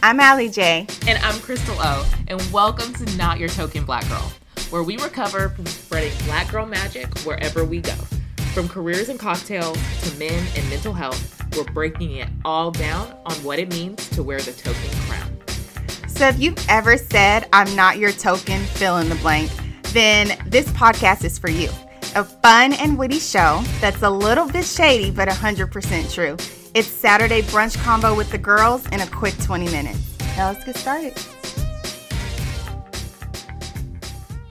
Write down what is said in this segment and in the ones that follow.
I'm Alliee J. And I'm Crystal O. And welcome to Not Your Token Black Girl, where we recover from spreading black girl magic wherever we go. From careers and cocktails to men and mental health, we're breaking it all down on what it means to wear the token crown. So if you've ever said, I'm not your token, fill in the blank, then this podcast is for you. A fun and witty show that's a little bit shady, but 100% true. It's Saturday brunch combo with the girls in a quick 20 minutes. Now let's get started.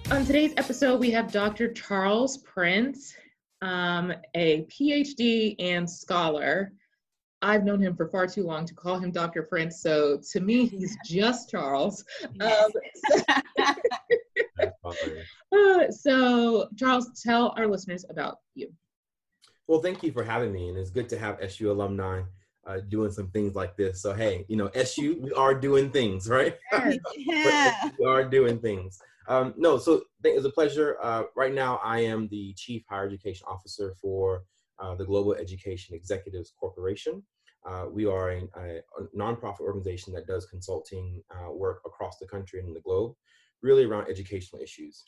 On today's episode, we have Dr. Charles Prince, um, a PhD and scholar. I've known him for far too long to call him Dr. Prince, so to me, he's just Charles. Um, uh, so, Charles, tell our listeners about you. Well, thank you for having me, and it's good to have SU alumni uh, doing some things like this. So, hey, you know, SU, we are doing things, right? Yeah. we are doing things. Um, no, so it's a pleasure. Uh, right now, I am the Chief Higher Education Officer for uh, the Global Education Executives Corporation. Uh, we are a, a, nonprofit organization that does consulting uh, work across the country and the globe, really around educational issues.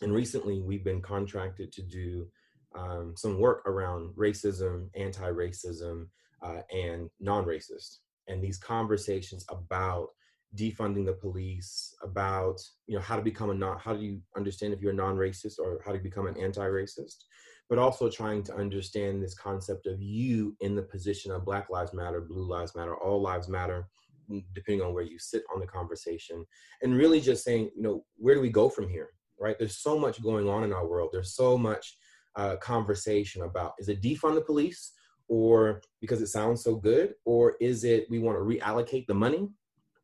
And recently, we've been contracted to do um, some work around racism, anti-racism, uh, and non-racist, and these conversations about defunding the police, about you know how to become a non, how do you understand if you're a non-racist or how to become an anti-racist, but also trying to understand this concept of you in the position of Black Lives Matter, Blue Lives Matter, All Lives Matter, depending on where you sit on the conversation, and really just saying, you know, where do we go from here? Right? There's so much going on in our world. There's so much uh, conversation about is it defund the police or because it sounds so good or is it we want to reallocate the money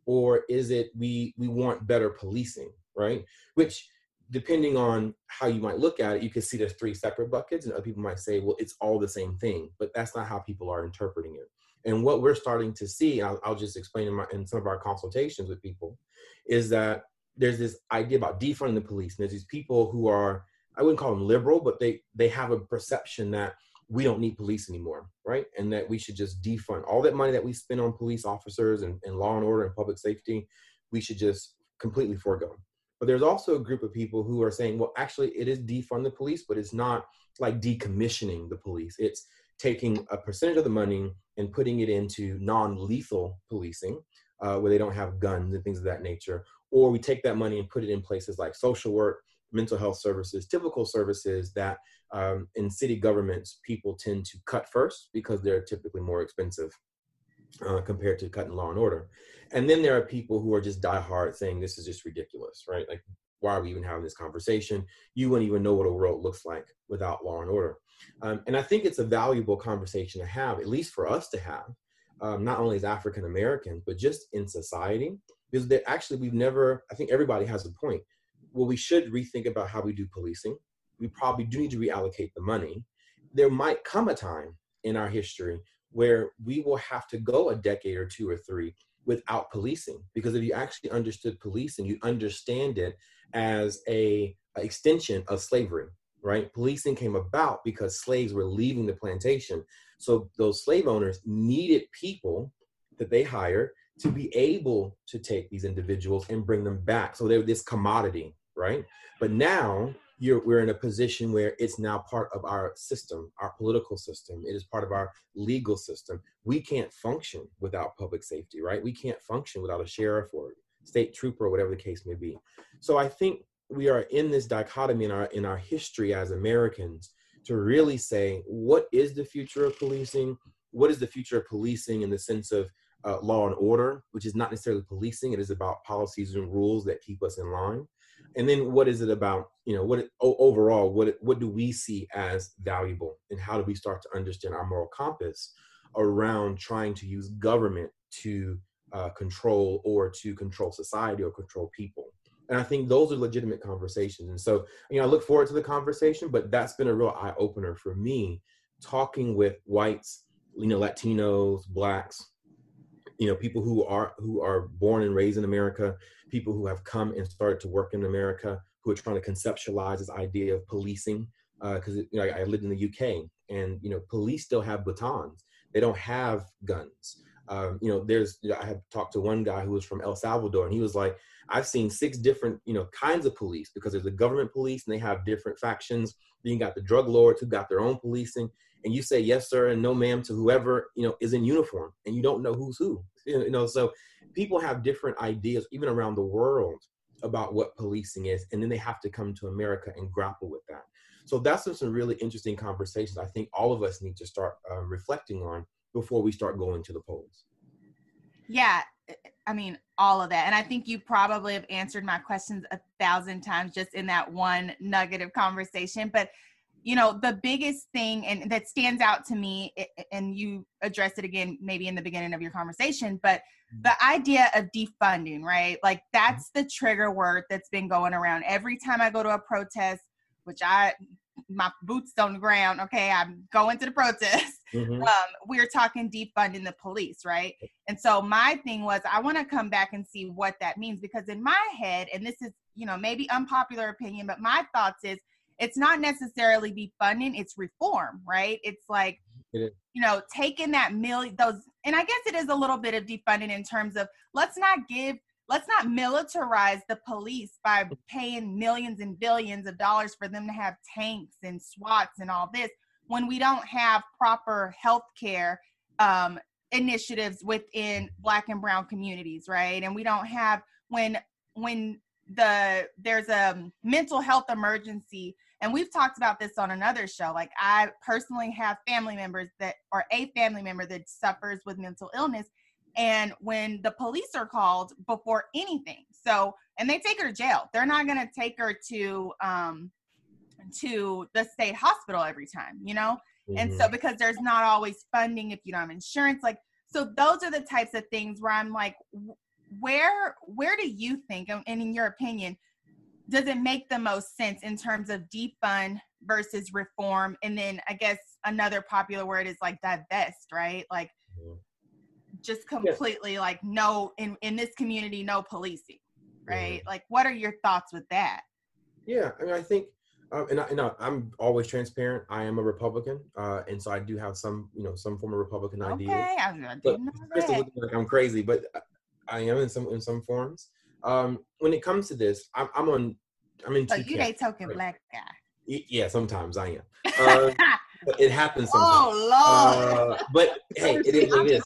or is it we we want better policing right? Which depending on how you might look at it you can see there's three separate buckets and other people might say well it's all the same thing but that's not how people are interpreting it. And what we're starting to see i'll, I'll just explain in, my, in some of our consultations with people is that there's this idea about defunding the police and there's these people who are I wouldn't call them liberal, but they they have a perception that we don't need police anymore, right? And that we should just defund all that money that we spend on police officers and, and law and order and public safety, we should just completely forego. But there's also a group of people who are saying, well, actually, it is defund the police, but it's not like decommissioning the police. It's taking a percentage of the money and putting it into non-lethal policing, uh, where they don't have guns and things of that nature. Or we take that money and put it in places like social work, mental health services, typical services that um, in city governments people tend to cut first because they're typically more expensive uh, compared to cutting law and order. And then there are people who are just diehard saying this is just ridiculous, right? Like, why are we even having this conversation? You wouldn't even know what a world looks like without law and order. Um, and I think it's a valuable conversation to have, at least for us to have, um, not only as African Americans, but just in society, because actually we've never, I think everybody has a point well, we should rethink about how we do policing. We probably do need to reallocate the money. There might come a time in our history where we will have to go a decade or two or three without policing because if you actually understood policing you understand it as a, a, extension of slavery right policing came about because slaves were leaving the plantation so those slave owners needed people that they hired to be able to take these individuals and bring them back so they're this commodity right? But now you're, we're in a position where it's now part of our system, our political system. It is part of our legal system. We can't function without public safety, right? We can't function without a sheriff or state trooper or whatever the case may be. So I think we are in this dichotomy in our in our history as Americans to really say what is the future of policing? What is the future of policing in the sense of uh, law and order, which is not necessarily policing. It is about policies and rules that keep us in line and then what is it about you know what overall what what do we see as valuable and how do we start to understand our moral compass around trying to use government to uh, control or to control society or control people? And i think those are legitimate conversations. And so you know i look forward to the conversation but that's been a real eye-opener for me talking with whites you know latinos blacks you know people who are who are born and raised in america people who have come and started to work in america who are trying to conceptualize this idea of policing because uh, you know, I, I, lived in the uk and you know police still have batons. They don't have guns. Um, you know there's you know, i had talked to one guy who was from el salvador and he was like i've seen six different you know kinds of police because there's the government police and they have different factions. Then you got the drug lords who got their own policing and you say yes sir and no ma'am to whoever you know is in uniform and you don't know who's who you know so people have different ideas even around the world about what policing is and then they have to come to america and grapple with that. So that's some really interesting conversations i think all of us need to start um, reflecting on before we start going to the polls. Yeah i mean all of that and i think you probably have answered my questions a thousand times just in that one nugget of conversation but you know the biggest thing and that stands out to me and you addressed it again maybe in the beginning of your conversation but mm-hmm. the idea of defunding right? Like that's the trigger word that's been going around every time i go to a protest which i my boots on the ground okay? I'm going to the protest. Mm-hmm. um, we're talking defunding the police right? And so my thing was i want to come back and see what that means because in my head and this is you know maybe unpopular opinion but my thoughts is it's not necessarily defunding, it's reform, right? It's like, you know, taking that million, those, and I guess it is a little bit of defunding in terms of let's not give, let's not militarize the police by paying millions and billions of dollars for them to have tanks and SWATs and all this when we don't have proper health care um, initiatives within black and brown communities right and we don't have when when the there's a mental health emergency and we've talked about this on another show like i personally have family members that or a family member that suffers with mental illness and when the police are called before anything so and they take her to jail they're not going to take her to um to the state hospital every time you know mm-hmm. and so mm-hmm. because there's not always funding if you don't have insurance like so those are the types of things where i'm like where where do you think and in your opinion does it make the most sense in terms of defund versus reform? And then I guess another popular word is like divest, right? Like mm-hmm. just completely yeah. like no in in this community no policing, right? Mm-hmm. Like what are your thoughts with that? Yeah, I mean I think um, and, I, and I, am always transparent. I am a Republican, uh, and so I do have some, you know, some form of Republican okay, ideas. Okay, I I'm crazy, but I am in some in some forms. Um, when it comes to this, I'm, I'm on. I'm in. So you ain't token right? black guy. Yeah, sometimes I am. Uh, it happens oh, sometimes. Oh Lord! Uh, but hey, it is what it is.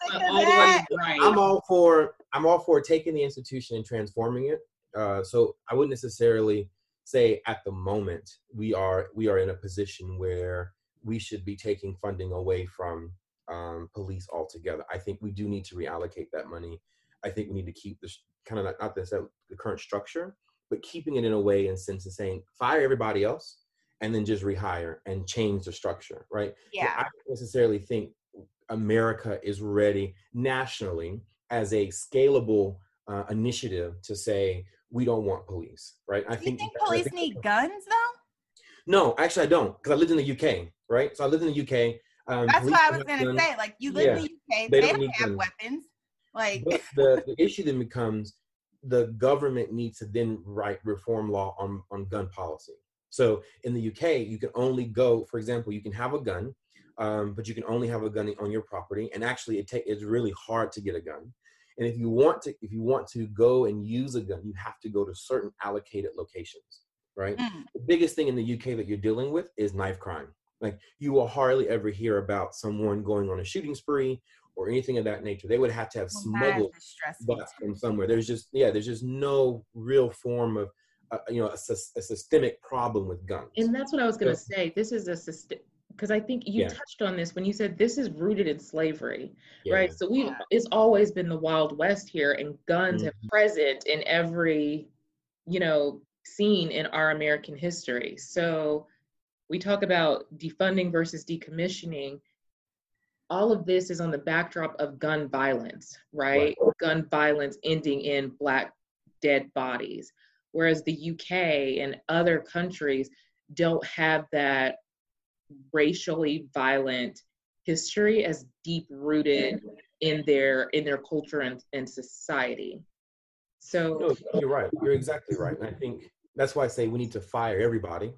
I'm all for. I'm all for taking the institution and transforming it. Uh, so I wouldn't necessarily say at the moment we are we are in a position where we should be taking funding away from um, police altogether. I think we do need to reallocate that money. I think we need to keep this kind of not, not this, the current structure, but keeping it in a way and sense of saying fire everybody else and then just rehire and change the structure, right? Yeah. So I don't necessarily think America is ready nationally as a scalable uh, initiative to say we don't want police, right? I think, think police think need guns though. No, actually, I don't, because I lived in the UK, right? So I lived in the UK. Um, That's what I was gonna guns. say. Like you live yeah, in the UK, they, they don't, don't have guns. weapons. Like the, the issue then becomes the government needs to then write reform law on, on gun policy. So in the UK, you can only go, for example, you can have a gun, um, but you can only have a gun on your property. And actually, it take it's really hard to get a gun. And if you want to, if you want to go and use a gun, you have to go to certain allocated locations. right? Mm. The biggest thing in the UK that you're dealing with is knife crime. Like you will hardly ever hear about someone going on a shooting spree or anything of that nature. They would have to have Well, smuggled is stressful butts from somewhere. There's just yeah, there's just no real form of uh, you know a, a systemic problem with guns. And that's what I was going to So- say. This is a system because I think you Yeah. touched on this when you said this is rooted in slavery, Yeah. right? So we Yeah. it's always been the Wild West here, and guns have Mm-hmm. present in every, you know, scene in our American history. So we talk about defunding versus decommissioning. All of this is on the backdrop of gun violence, right? Gun violence ending in black dead bodies, whereas the UK and other countries don't have that racially violent history as deep rooted in their in their culture and, and society. So No, you're right. You're exactly right. And I think that's why I say we need to fire everybody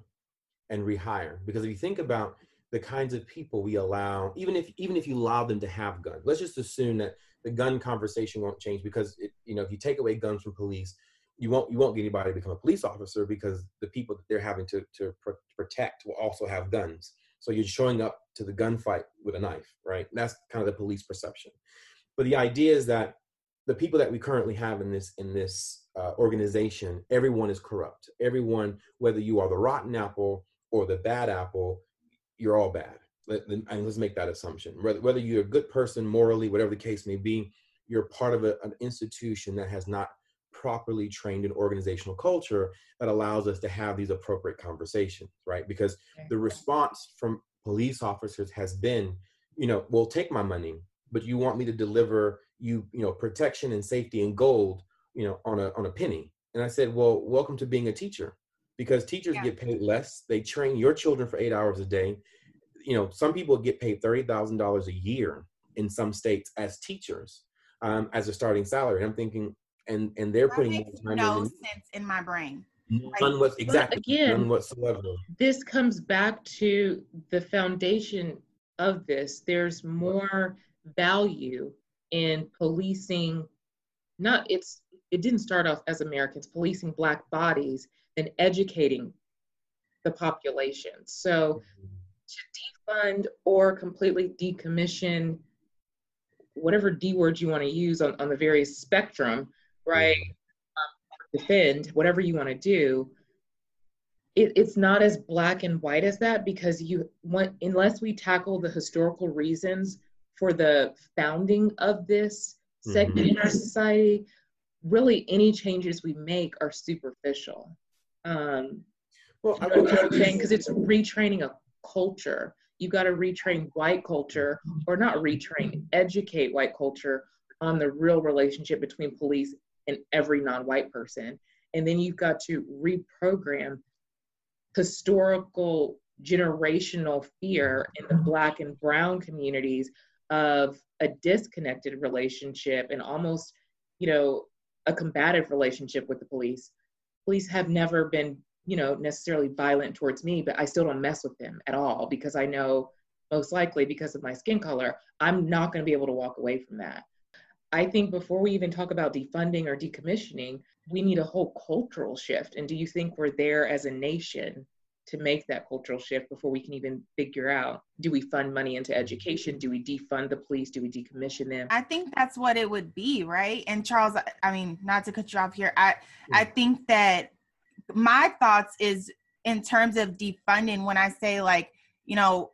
and rehire. Because if you think about the kinds of people we allow, even if even if you allow them to have guns, let's just assume that the gun conversation won't change because it, you know if you take away guns from police, you won't you won't get anybody to become a police officer because the people that they're having to to pro- protect will also have guns. So you're showing up to the gunfight with a knife, right? That's kind of the police perception. But the idea is that the people that we currently have in this in this uh, organization, everyone is corrupt. Everyone, whether you are the rotten apple or the bad apple, you're all bad. Let- And let's make that assumption. Whether, whether you're a good person morally, whatever the case may be, you're part of a, an institution that has not properly trained an organizational culture that allows us to have these appropriate conversations, right? Because the response from police officers has been, you know, well, take my money, but you want me to deliver you, you know, protection and safety and gold, you know, on a on a penny. And I said, well, welcome to being a teacher, because teachers Yeah. get paid less. They train your children for eight hours a day. You know, some people get paid thirty thousand dollars a year in some states as teachers, um, as a starting salary. And I'm thinking, and and they're That putting makes more time no in sense in my brain. than none what, exactly again- none whatsoever. this comes back to the foundation of this. There's more value in policing, not it's it didn't start off as Americans policing black bodies than educating the population. So to defund or completely decommission whatever D words you want to use on, on the various spectrum, right? Um, defend, whatever you want to do, it, it's not as black and white as that because you want unless we tackle the historical reasons for the founding of this segment in our society really any changes we make are superficial um Well, I you know what I'm saying because it's retraining a culture. You got to retrain white culture or not retrain educate white culture on the real relationship between police and every non-white person. And then you've got to reprogram historical generational fear in the black and brown communities of a disconnected relationship and almost you know a combative relationship with the police police have never been you know necessarily violent towards me but i still don't mess with them at all because i know most likely because of my skin color i'm not going to be able to walk away from that. I think before we even talk about defunding or decommissioning we need a whole cultural shift. And do you think we're there as a nation to make that cultural shift before we can even figure out do we fund money into education do we defund the police do we decommission them I think that's what it would be, right? And Charles, I- mean, not to cut you off here, I I think that my thoughts is in terms of defunding. When I say like, you know,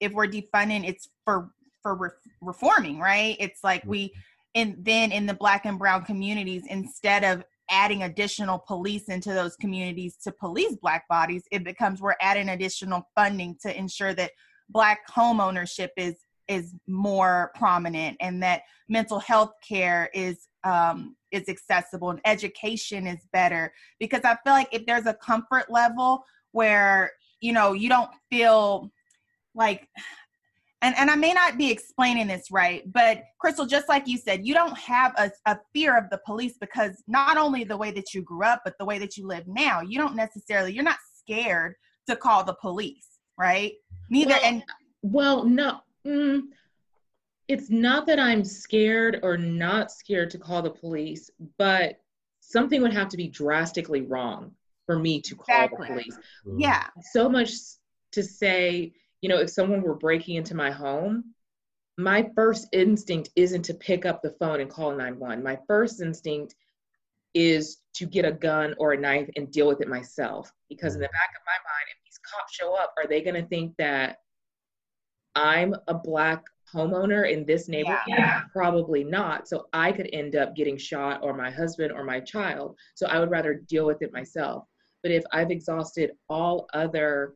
if we're defunding, it's for for re- reforming, right? It's like mm-hmm. we, and then in the Black and Brown communities, instead of adding additional police into those communities to police Black bodies, it becomes we're adding additional funding to ensure that Black home ownership is is more prominent and that mental health care is um, is accessible and education is better. Because i feel like if there's a comfort level where you know you don't feel like and, and i may not be explaining this right but crystal just like you said you don't have a, a fear of the police because not only the way that you grew up but the way that you live now you don't necessarily you're not scared to call the police right neither Well, and Well, no, mm, it's not that I'm scared or not scared to call the police, but something would have to be drastically wrong for me to call Exactly. the police. Mm. Yeah. So much to say, you know, if someone were breaking into my home, my first instinct isn't to pick up the phone and call 911. My first instinct is to get a gun or a knife and deal with it myself. Because in the mm. back of my mind, if these cops show up, are they going to think that I'm a black homeowner in this neighborhood? Yeah. Probably not. So I could end up getting shot or my husband or my child. So I would rather deal with it myself. But if I've exhausted all other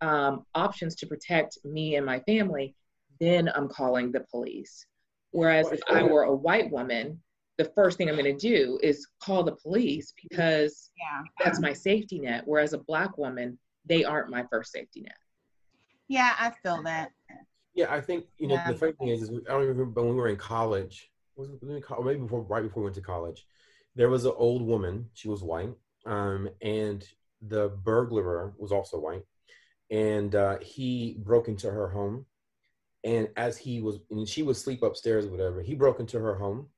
um, options to protect me and my family, then I'm calling the police. Whereas if I were a white woman, the first thing I'm going to do is call the police because Yeah. that's my safety net. Whereas a black woman, they aren't my first safety net. Yeah, I feel that. Yeah, I think you know Yeah. the funny thing is, is I don't remember, but when we were in college, was it when we co- maybe before, right before we went to college, there was an old woman. She was white, um, and the burglar was also white, and uh, he broke into her home, and as he was, and she was asleep upstairs or whatever, he broke into her home,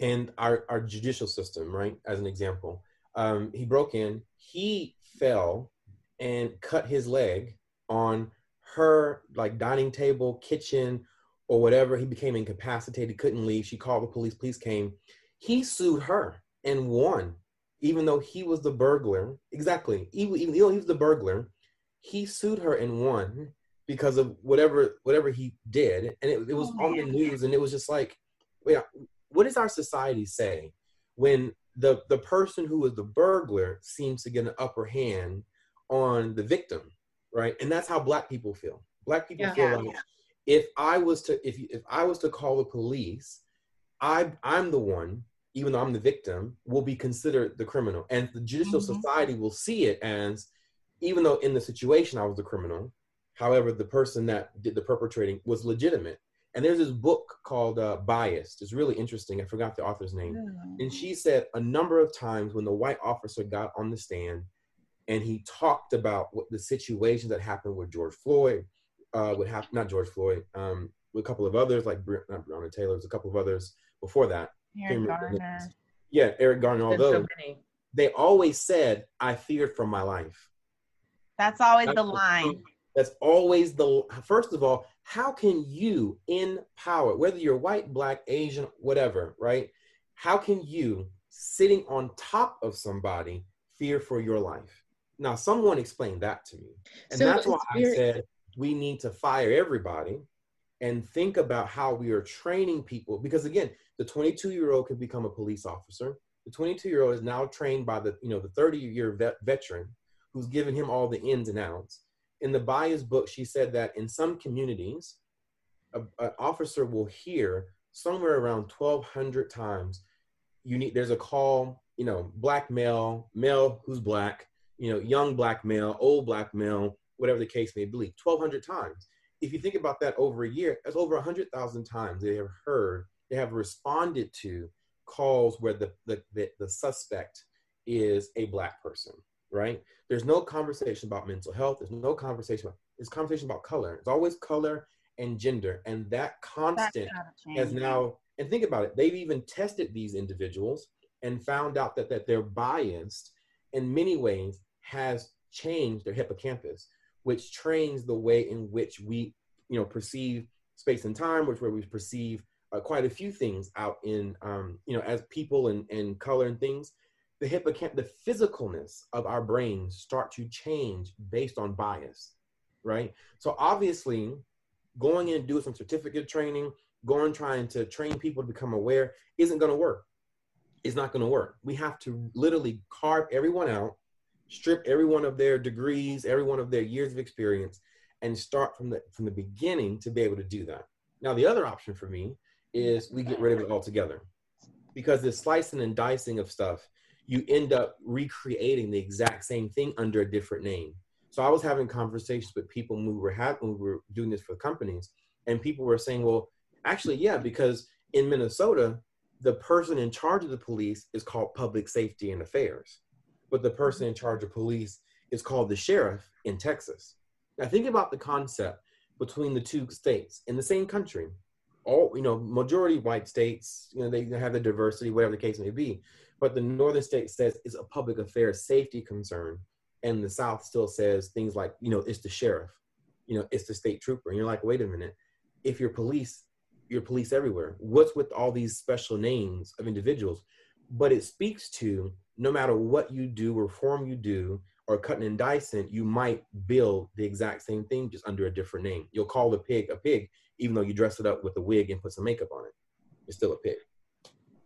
and our our judicial system, right, as an example, um, he broke in, he fell, and cut his leg on her like dining table, kitchen, or whatever. He became incapacitated, couldn't leave. She called the police. Police came. He sued her and won, even though he was the burglar. Exactly. Even, even though he was the burglar, he sued her and won because of whatever whatever he did. And it, it was Oh, on the news, and it was just like, wait, what does our society say when the the person who is the burglar seems to get an upper hand on the victim? right? And that's how black people feel. Black people Yeah. feel like if I was to if if I was to call the police, I I'm the one, even though I'm the victim, will be considered the criminal, and the judicial Mhm. society will see it as, even though in the situation I was a criminal, however the person that did the perpetrating was legitimate. And there's this book called uh, Biased. It's really interesting. I forgot the author's name. And she said a number of times when the white officer got on the stand and he talked about what the situations that happened with George Floyd, uh, would happen, not George Floyd, um, with a couple of others, like Bre- not Breonna Taylor, there's a couple of others before that. Eric Can't remember the Garner. Yeah, Eric Garner, all There's so They always said, I feared for my life. That's always the line. That's always the first of all, how can you in power, whether you're white, black, Asian, whatever, right? How can you sitting on top of somebody fear for your life? Now, someone explained that to me. And So that's why it's I said we need to fire everybody and think about how we are training people. Because again, the 22 year old can become a police officer. The 22 year old is now trained by the, you know, the 30 year vet, veteran who's given him all the ins and outs. In the Bias book, she said that in some communities, an officer will hear somewhere around 1,200 times. You need there's a call, you know, black male, male who's black, you know, young black male, old black male, whatever the case may be, 1,200 times. If you think about that over a year, that's over 100,000 times they have heard, they have responded to calls where the, the, the, the suspect is a black person, right? There's no conversation about mental health. There's no conversation about, it's conversation about color. It's always color and gender. And that constant has now and think about it they've even tested these individuals and found out that, that they're biased in many ways has changed their hippocampus which trains the way in which we you know perceive space and time which where we perceive uh, quite a few things out in um, you know as people and, and color and things the hippocamp the physicalness of our brains start to change based on bias right? So obviously going in and doing some certificate training going trying to train people to become aware isn't going to work. It's not going to work. We have to literally carve everyone out strip every one of their degrees every one of their years of experience and start from the from the beginning to be able to do that. Now the other option for me is we get rid of it altogether because this slicing and dicing of stuff you end up recreating the exact same thing under a different name. So i was having conversations with people when we were having when we were doing this for companies and people were saying well actually yeah because in minnesota the person in charge of the police is called public safety and affairs but the person in charge of police is called the sheriff in texas. Now think about the concept between the two states in the same country all you know majority white states you know they have the diversity whatever the case may be. But the northern state says it's a public affairs safety concern and the south still says things like you know it's the sheriff you know it's the state trooper. And you're like wait a minute. If you're police you're police everywhere. What's with all these special names of individuals? But it speaks to no matter what you do reform you do or cutting and dicing, you might build the exact same thing just under a different name. You'll call the pig a pig, even though you dress it up with a wig and put some makeup on it. It's still a pig.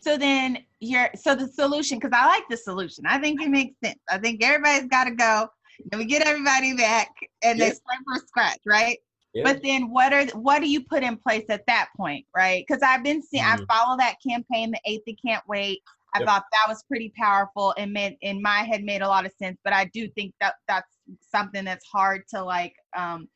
So then you're so the solution, because I like the solution. I think it makes sense. I think everybody's got to go. And we get everybody back and yeah. they start from scratch, right? Yeah. But then what are what do you put in place at that point, right? Because I've been seeing mm-hmm. I follow that campaign, the eighth, they can't wait. I yep. thought that was pretty powerful and made in my head made a lot of sense. But I do think that that's something that's hard to like um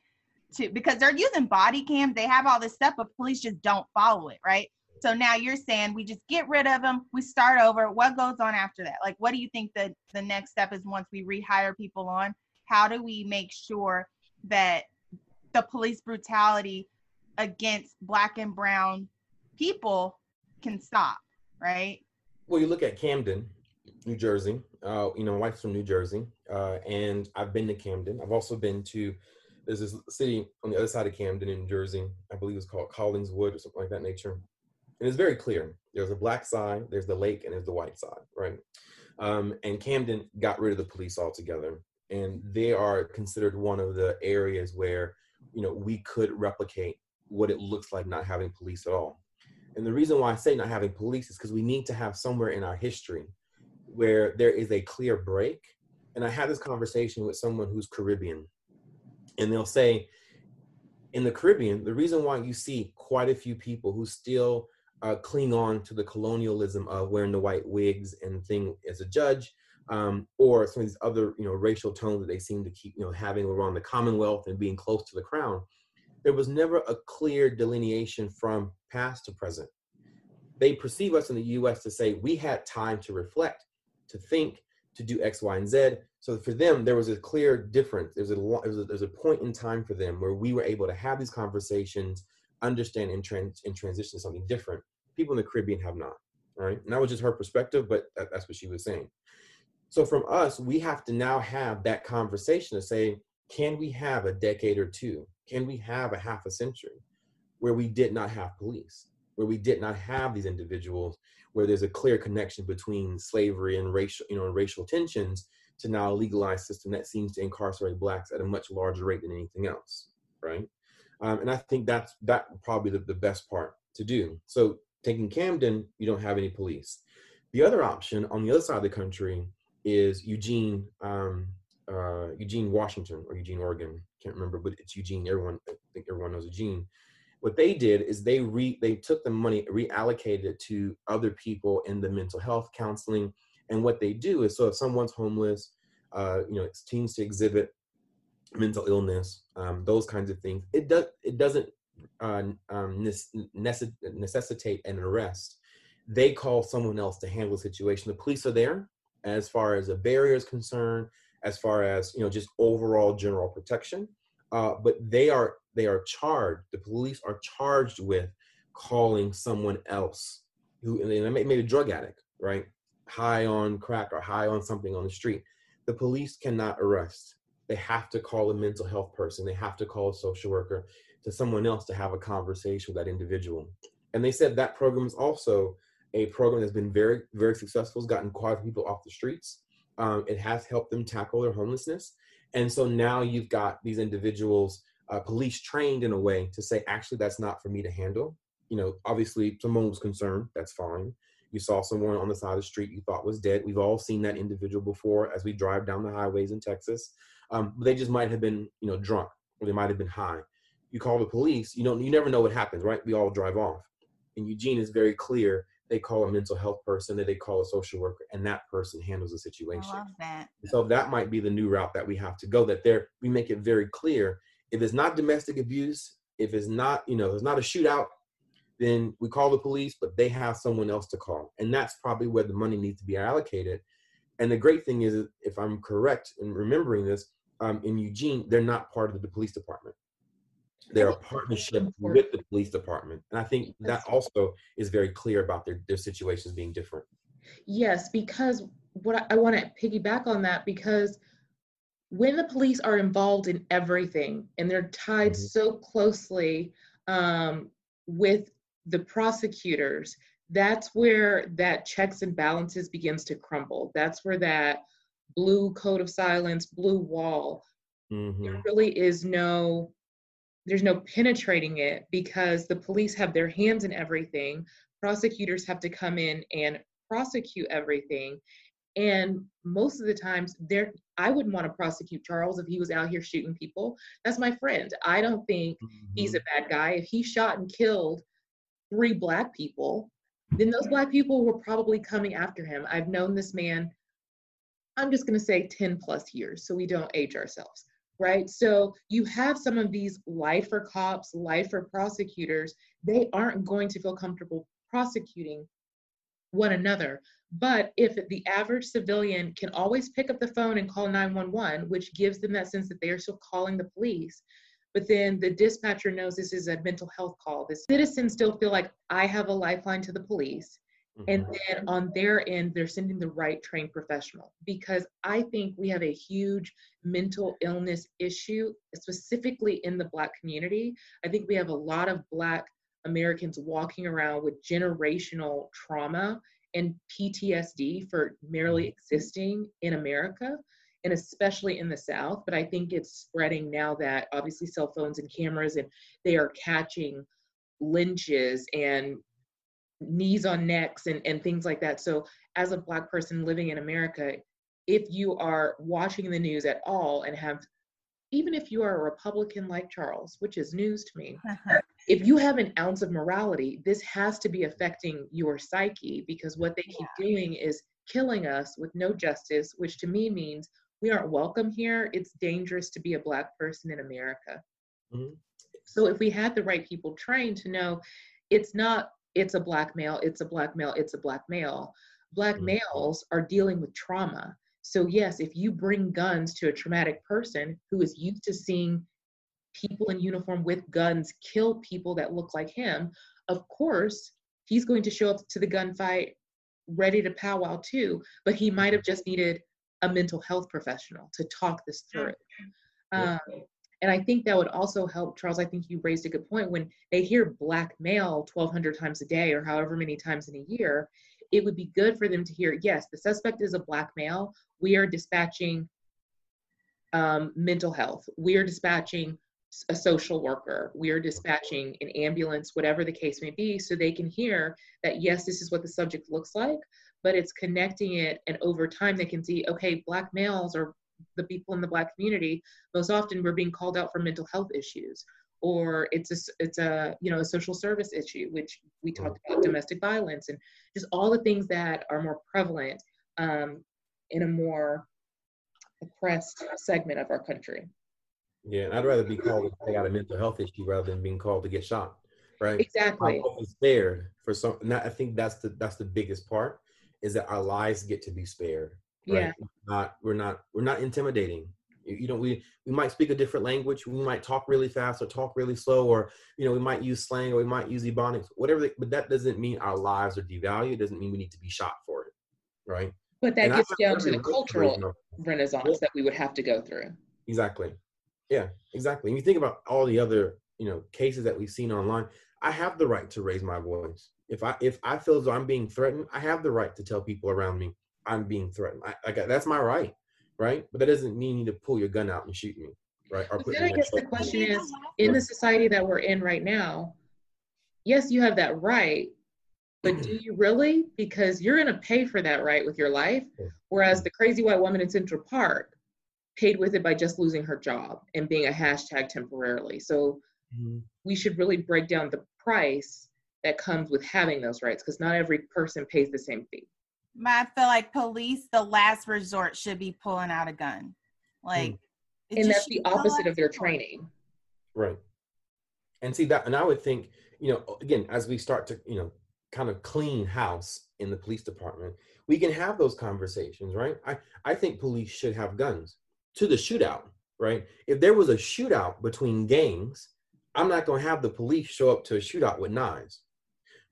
to because they're using body cams. They have all this stuff, but police just don't follow it, right? So now you're saying we just get rid of them, we start over. What goes on after that? Like, what do you think the the next step is once we rehire people on? How do we make sure that the police brutality against black and brown people can stop, right? Well, you look at Camden, New Jersey. Uh, you know, my wife's from New Jersey, uh, and I've been to Camden. I've also been to there's this city on the other side of Camden in Jersey. I believe it's called Collingswood or something like that nature. And it's very clear. There's a black side, there's the lake, and there's the white side, right? Um, and Camden got rid of the police altogether, and they are considered one of the areas where you know we could replicate what it looks like not having police at all. And the reason why I say not having police is because we need to have somewhere in our history where there is a clear break. And I had this conversation with someone who's Caribbean, and they'll say, in the Caribbean, the reason why you see quite a few people who still uh, cling on to the colonialism of wearing the white wigs and thing as a judge, um, or some of these other, you know, racial tones that they seem to keep, you know, having around the Commonwealth and being close to the crown, there was never a clear delineation from past to present. They perceive us in the US to say we had time to reflect, to think, to do X, Y, and Z. So for them, there was a clear difference. There's a, there's a, there's a point in time for them where we were able to have these conversations, understand and, trans, and transition to something different. People in the Caribbean have not. Right. And that was just her perspective, but that, that's what she was saying. So from us, we have to now have that conversation to say, can we have a decade or two can we have a half a century where we did not have police, where we did not have these individuals, where there's a clear connection between slavery and racial, you know, and racial tensions to now a legalized system that seems to incarcerate blacks at a much larger rate than anything else, right? Um, and I think that's that probably the, the best part to do. So taking Camden, you don't have any police. The other option on the other side of the country is Eugene, um, uh, Eugene, Washington, or Eugene, Oregon. Can't remember, but it's Eugene. Everyone, I think everyone knows Eugene. What they did is they re they took the money, reallocated it to other people in the mental health counseling. And what they do is, so if someone's homeless, uh, you know, it seems to exhibit mental illness, um, those kinds of things. It does it doesn't uh, um, necessitate an arrest. They call someone else to handle the situation. The police are there as far as a barrier is concerned as far as you know just overall general protection uh, but they are they are charged the police are charged with calling someone else who and maybe a drug addict right? High on crack or high on something on the street. The police cannot arrest. They have to call a mental health person. They have to call a social worker to someone else to have a conversation with that individual. And they said that program is also a program that's been very very successful. Has gotten quite a few people off the streets. Um, it has helped them tackle their homelessness. And so now you've got these individuals, uh, police trained in a way to say, actually, that's not for me to handle. You know, obviously, someone was concerned, that's fine. You saw someone on the side of the street you thought was dead. We've all seen that individual before as we drive down the highways in Texas. Um, they just might have been, you know, drunk or they might have been high. You call the police, you don't, you never know what happens, right? We all drive off. And Eugene is very clear they call a mental health person, then they call a social worker, and that person handles the situation. I love that. So that might be the new route that we have to go. That there, we make it very clear. If it's not domestic abuse, if it's not, you know, it's not a shootout, then we call the police, but they have someone else to call, and that's probably where the money needs to be allocated. And the great thing is, if I'm correct in remembering this, um, in Eugene, they're not part of the police department. they're a partnership with the police department and i think that also is very clear about their, their situations being different yes because what i, I want to piggyback on that because when the police are involved in everything and they're tied mm-hmm. so closely um, with the prosecutors that's where that checks and balances begins to crumble that's where that blue code of silence blue wall mm-hmm. there really is no there's no penetrating it because the police have their hands in everything prosecutors have to come in and prosecute everything and most of the times there i wouldn't want to prosecute charles if he was out here shooting people. That's my friend. I don't think mm-hmm. he's a bad guy. If he shot and killed three black people then those black people were probably coming after him. I've known this man i'm just going to say 10 plus years so we don't age ourselves right? So you have some of these lifer cops lifer prosecutors they aren't going to feel comfortable prosecuting one another but if the average civilian can always pick up the phone and call 911, which gives them that sense that they are still calling the police, but then the dispatcher knows this is a mental health call, the citizens still feel like I have a lifeline to the police. Mm-hmm. And then on their end, they're sending the right trained professional because I think we have a huge mental illness issue, specifically in the Black community. I think we have a lot of Black Americans walking around with generational trauma and PTSD for merely mm-hmm. existing in America and especially in the South. But I think it's spreading now that obviously cell phones and cameras and they are catching lynches and knees on necks and, and things like that. So as a black person living in America, if you are watching the news at all and have even if you are a Republican like Charles, which is news to me. if you have an ounce of morality, this has to be affecting your psyche because what they keep yeah. doing is killing us with no justice, which to me means we aren't welcome here. It's dangerous to be a Black person in America. Mm-hmm. So if we had the right people trained to know it's not, it's a Black male, it's a Black male, it's a Black male. Black mm-hmm. males are dealing with trauma so, yes, if you bring guns to a traumatic person who is used to seeing people in uniform with guns kill people that look like him, of course, he's going to show up to the gunfight ready to powwow too, but he might have just needed a mental health professional to talk this through. Um, and I think that would also help, Charles. I think you raised a good point. When they hear black male 1,200 times a day or however many times in a year, it would be good for them to hear yes, the suspect is a black male. We are dispatching um, mental health. We are dispatching a social worker. We are dispatching an ambulance, whatever the case may be, so they can hear that yes, this is what the subject looks like, but it's connecting it. And over time, they can see okay, black males or the people in the black community most often we're being called out for mental health issues or it's a it's a you know a social service issue which we talked about domestic violence and just all the things that are more prevalent um, in a more oppressed segment of our country yeah and i'd rather be called they got a mental health issue rather than being called to get shot right? Exactly. I'm spared for some and i think that's the that's the biggest part is that our lives get to be spared right? yeah. Not we're not we're not intimidating. You know we we might speak a different language we might talk really fast or talk really slow or you know we might use slang or we might use ebonics whatever they, but that doesn't mean our lives are devalued it doesn't mean we need to be shot for it right? But that and gets I, down to the cultural renaissance that we would have to go through. Exactly yeah exactly. And you think about all the other you know cases that we've seen online i have the right to raise my voice. If i if i feel as though i'm being threatened i have the right to tell people around me i'm being threatened. I, I that's my right right? But that doesn't mean you need to pull your gun out and shoot me, right? Or then I guess the question is, in the society that we're in right now, yes, you have that right, but do you really? Because you're going to pay for that right with your life, whereas the crazy white woman in Central Park paid with it by just losing her job and being a hashtag temporarily. So mm-hmm. we should really break down the price that comes with having those rights because not every person pays the same fee. I feel like police, the last resort, should be pulling out a gun. Like, mm. and that's the opposite of their training. Right. And see that, and I would think, you know, again, as we start to, you know, kind of clean house in the police department, we can have those conversations, right? I, I think police should have guns to the shootout, right? If there was a shootout between gangs, I'm not going to have the police show up to a shootout with knives,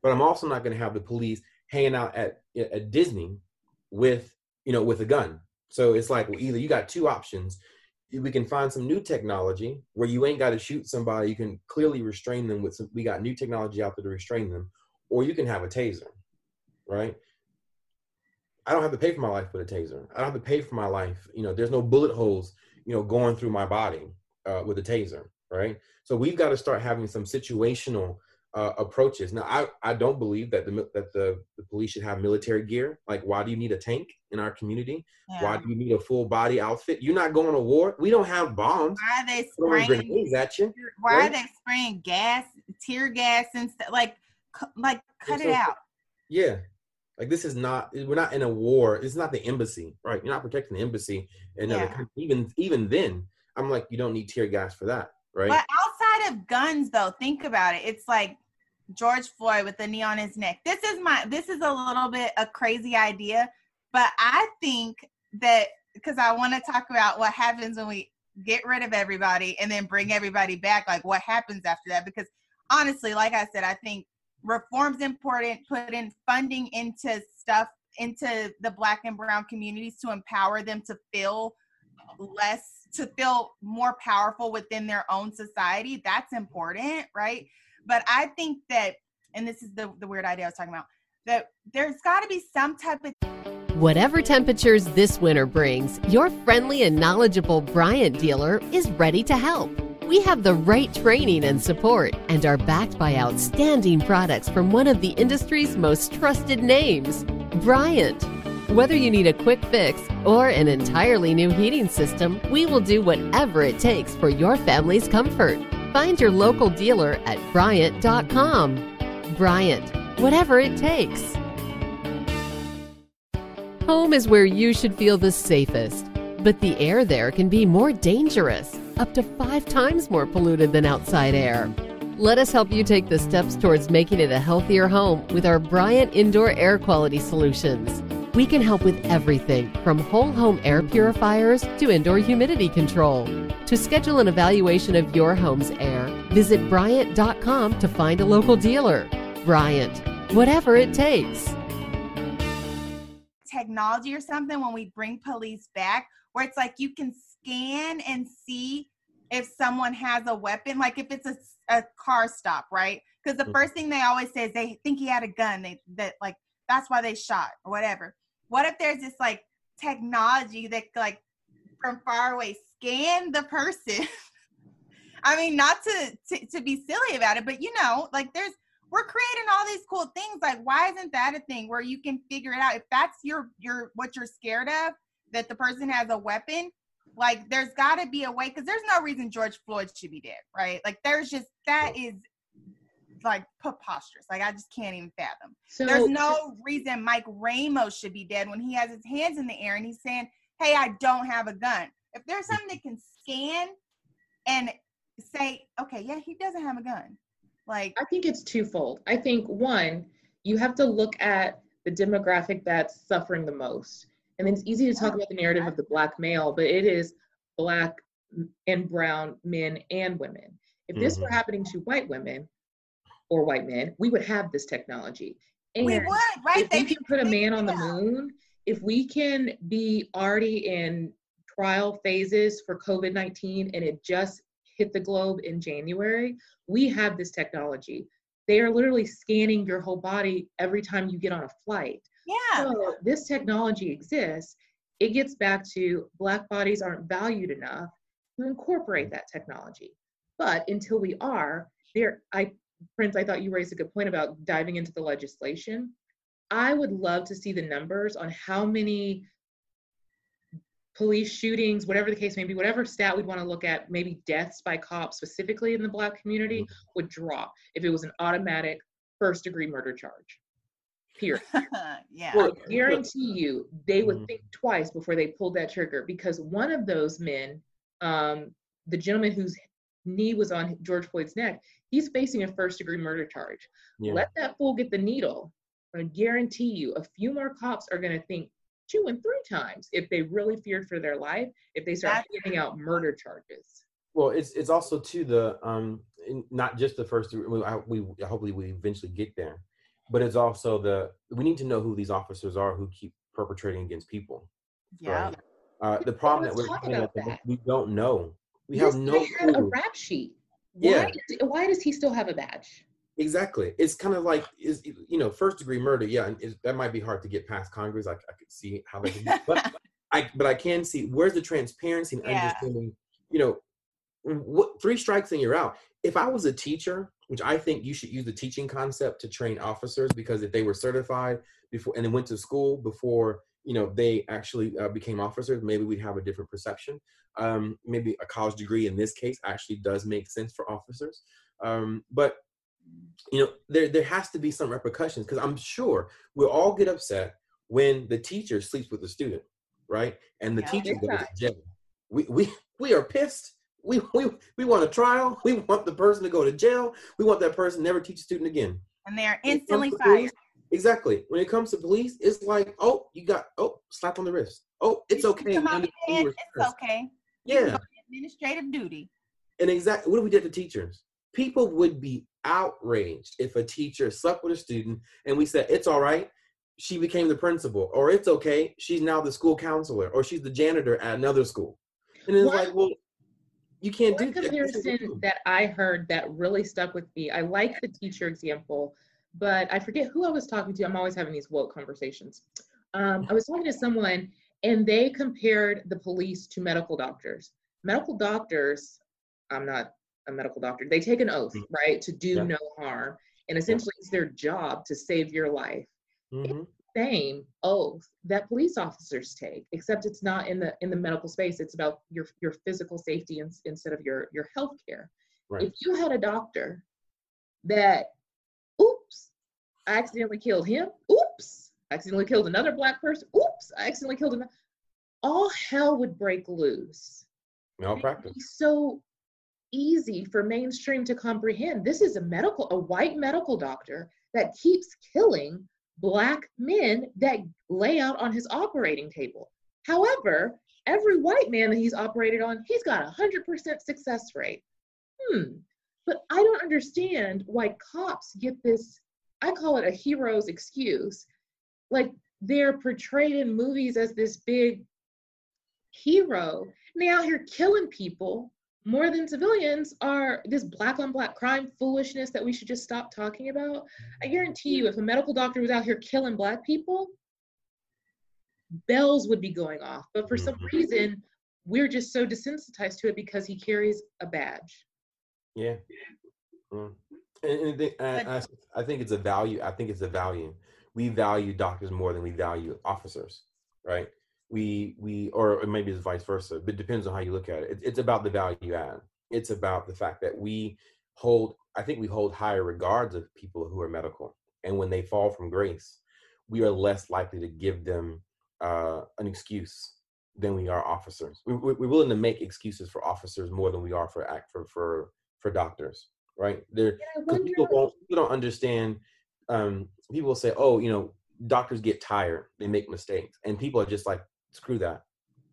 but I'm also not going to have the police hanging out at at Disney with you know with a gun. So it's like well, either you got two options. We can find some new technology where you ain't got to shoot somebody. You can clearly restrain them with some. We got new technology out there to restrain them, or you can have a taser, right? I don't have to pay for my life with a taser. I don't have to pay for my life. You know, there's no bullet holes, you know, going through my body uh, with a taser, right? So we've got to start having some situational uh, approaches. Now, I, I don't believe that the that the, the police should have military gear. Like, why do you need a tank in our community? Yeah. Why do you need a full body outfit? You're not going to war. We don't have bombs. Why are they spraying? grenades at you. Why are they spraying gas, tear gas, and stuff? Like, like, cut so- it out. Yeah. Like this is not we're not in a war. It's not the embassy, right? You're not protecting the embassy in another Yeah. country. Even even then, I'm like, you don't need tear gas for that, right? But outside of guns, though, think about it. It's like George Floyd with the knee on his neck. This is my. This is a little bit a crazy idea, but I think that because I want to talk about what happens when we get rid of everybody and then bring everybody back. Like what happens after that? Because honestly, like I said, I think reform's important. Put in funding into stuff into the black and brown communities to empower them to feel less to feel more powerful within their own society that's important right but i think that and this is the, the weird idea i was talking about that there's got to be some type of Whatever temperatures this winter brings, your friendly and knowledgeable Bryant dealer is ready to help. We have the right training and support and are backed by outstanding products from one of the industry's most trusted names, Bryant. Whether you need a quick fix or an entirely new heating system, we will do whatever it takes for your family's comfort. Find your local dealer at Bryant.com. Bryant, whatever it takes. Home is where you should feel the safest, but the air there can be more dangerous, up to five times more polluted than outside air. Let us help you take the steps towards making it a healthier home with our Bryant Indoor Air Quality Solutions. We can help with everything from whole home air purifiers to indoor humidity control. To schedule an evaluation of your home's air, visit Bryant.com to find a local dealer. Bryant, whatever it takes. technology or something when we bring police back where it's like you can scan and see if someone has a weapon like if it's a, a car stop right? Because the Mhm. first thing they always say is they think he had a gun they that like that's why they shot or whatever. What if there's this like technology that like from far away scan the person? I mean not to, to to be silly about it but you know like there's we're creating all these cool things like why isn't that a thing where you can figure it out? If that's your your what you're scared of that the person has a weapon like there's got to be a way because there's no reason george floyd should be dead right? Like there's just that is like preposterous. Like i just can't even fathom. So there's no reason mike ramos should be dead when he has his hands in the air and he's saying hey i don't have a gun. If there's something that can scan and say okay yeah he doesn't have a gun like I think it's twofold. I think one, you have to look at the demographic that's suffering the most. And it's easy to talk about the narrative of the black male, but it is black and brown men and women. If this were Mhm. happening to white women or white men, we would have this technology. And we would right if we can put a man on the figured it out. moon, if we can be already in trial phases for COVID 19 and it just hit the globe in January, we have this technology. They are literally scanning your whole body every time you get on a flight. Yeah So this technology exists. It gets back to Black bodies aren't valued enough to incorporate that technology. But until we are, there, I, Prince, I thought you raised a good point about diving into the legislation. I would love to see the numbers on how many police shootings, whatever the case may be, whatever stat we'd want to look at, maybe deaths by cops specifically in the Black community mm-hmm. would drop if it was an automatic first degree murder charge. Period. yeah I guarantee you they would Mhm. think twice before they pulled that trigger because one of those men, um, the gentleman whose knee was on George Floyd's neck, he's facing a first degree murder charge. Yeah. Let that fool get the needle. I guarantee you a few more cops are going to think two and three times if they really feared for their life, if they start That's- handing out murder charges. Well, it's it's also to the um not just the first degree. We, we hopefully we eventually get there, but it's also the we need to know who these officers are who keep perpetrating against people. Yeah. Right? Uh, the problem that we're talk having about at that. we don't know. We This have no had a rap sheet. Why, Yeah. why does he still have a badge? Exactly. It's kind of like is you know first degree murder. Yeah, it, that might be hard to get past Congress. I, I could see how that could be, but I but I can see where's the transparency and Yeah. understanding. You know, what three strikes and you're out. If I was a teacher, which I think you should use the teaching concept to train officers because if they were certified before and then went to school before you know they actually uh, became officers, maybe we'd have a different perception. Um, maybe a college degree in this case actually does make sense for officers. Um, but you know there there has to be some repercussions because i'm sure we'll all get upset when the teacher sleeps with the student right and the Yeah. teacher goes to jail we we we are pissed we, we we want a trial we want the person to go to jail we want that person to never teach a student again And it comes instantly fired. police- exactly when it comes to police it's like oh you got oh slap on the wrist oh it's okay Come out understand and you were it's stressed. okay. yeah Administrative duty. and exactly what do we do to teachers? People would be outraged if a teacher slept with a student and we said, it's all right, she became the principal, or it's okay, she's now the school counselor, or she's the janitor at another school. And it's One- like, well, you can't do One that. comparison that I heard that really stuck with me. I like the teacher example, but I forget who I was talking to. I'm always having these woke conversations. Um, I was talking to someone, and they compared the police to medical doctors. Medical doctors, I'm not a medical doctor. They take an oath, right, to do Yeah. no harm, and essentially it's their job to save your life. Mhm. Same oath that police officers take, except it's not in the in the medical space. It's about your your physical safety in, instead of your your health care. Right. If you had a doctor that, oops, I accidentally killed him. Oops, I accidentally killed another black person. Oops, I accidentally killed him. All hell would break loose. Malpractice. So easy for mainstream to comprehend. This is a medical, a white medical doctor that keeps killing black men that lay out on his operating table. However, every white man that he's operated on, he's got a hundred percent success rate. Hmm. But I don't understand why cops get this, I call it a hero's excuse. Like they're portrayed in movies as this big hero. And they out here killing people more than civilians are this black on black crime foolishness that we should just stop talking about. I guarantee you, if a medical doctor was out here killing black people, bells would be going off. But for some Mhm. reason, we're just so desensitized to it because he carries a badge. Yeah. Mm. And, and I, I, I think it's a value. I think it's a value. We value doctors more than we value officers, right? We we or maybe it's vice versa, but it depends on how you look at it. it. It's about the value add. It's about the fact that we hold. I think we hold higher regards of people who are medical, and when they fall from grace, we are less likely to give them uh, an excuse than we are officers. We, we- we're willing to make excuses for officers more than we are for act for for for doctors, right? I because people won't people don't understand um people will say oh you know doctors get tired they make mistakes and people are just like screw that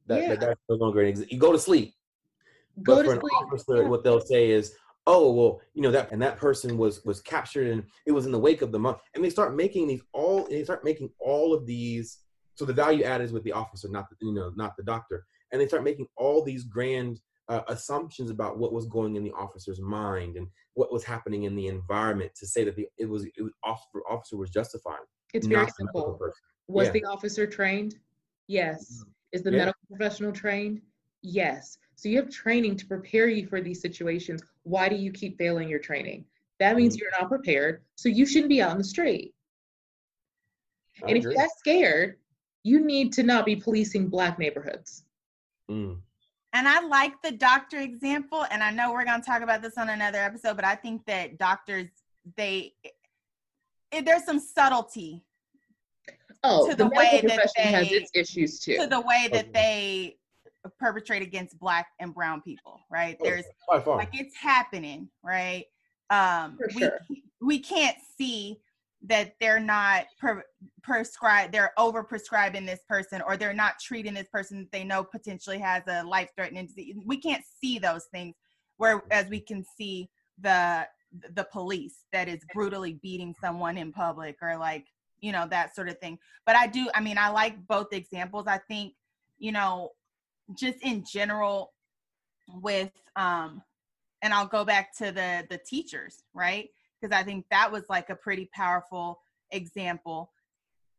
that, Yeah. that that's no longer an exist you go to sleep go but to for an sleep. officer Yeah. what they'll say is oh well you know that and that person was was captured and it was in the wake of the month and they start making these all they start making all of these so the value add is with the officer not the you know not the doctor and they start making all these grand uh, assumptions about what was going in the officer's mind and what was happening in the environment to say that the it was it was officer officer was justified It's very not the medical simple. Was Yeah. the officer trained? Yes. Is the Yeah. medical professional trained? Yes. So you have training to prepare you for these situations. Why do you keep failing your training? That means Mhm. you're not prepared. So you shouldn't be out in the street. I and if you're that scared, you need to not be policing black neighborhoods. Mm. And I like the doctor example, and I know we're going to talk about this on another episode, but I think that doctors, they, it, there's some subtlety Oh, To the, the way that profession has they- its issues too. to the way that Okay. they perpetrate against black and brown people, right? Oh, There's by far like it's happening, right? Um, For we sure. we can't see that they're not per, prescribed, they're over prescribing this person, or they're not treating this person that they know potentially has a life threatening disease. We can't see those things, whereas we can see the the police that is brutally beating someone in public or like you know that sort of thing. But i do i mean i like both examples. I think you know just in general with um and i'll go back to the the teachers right? Because i think that was like a pretty powerful example.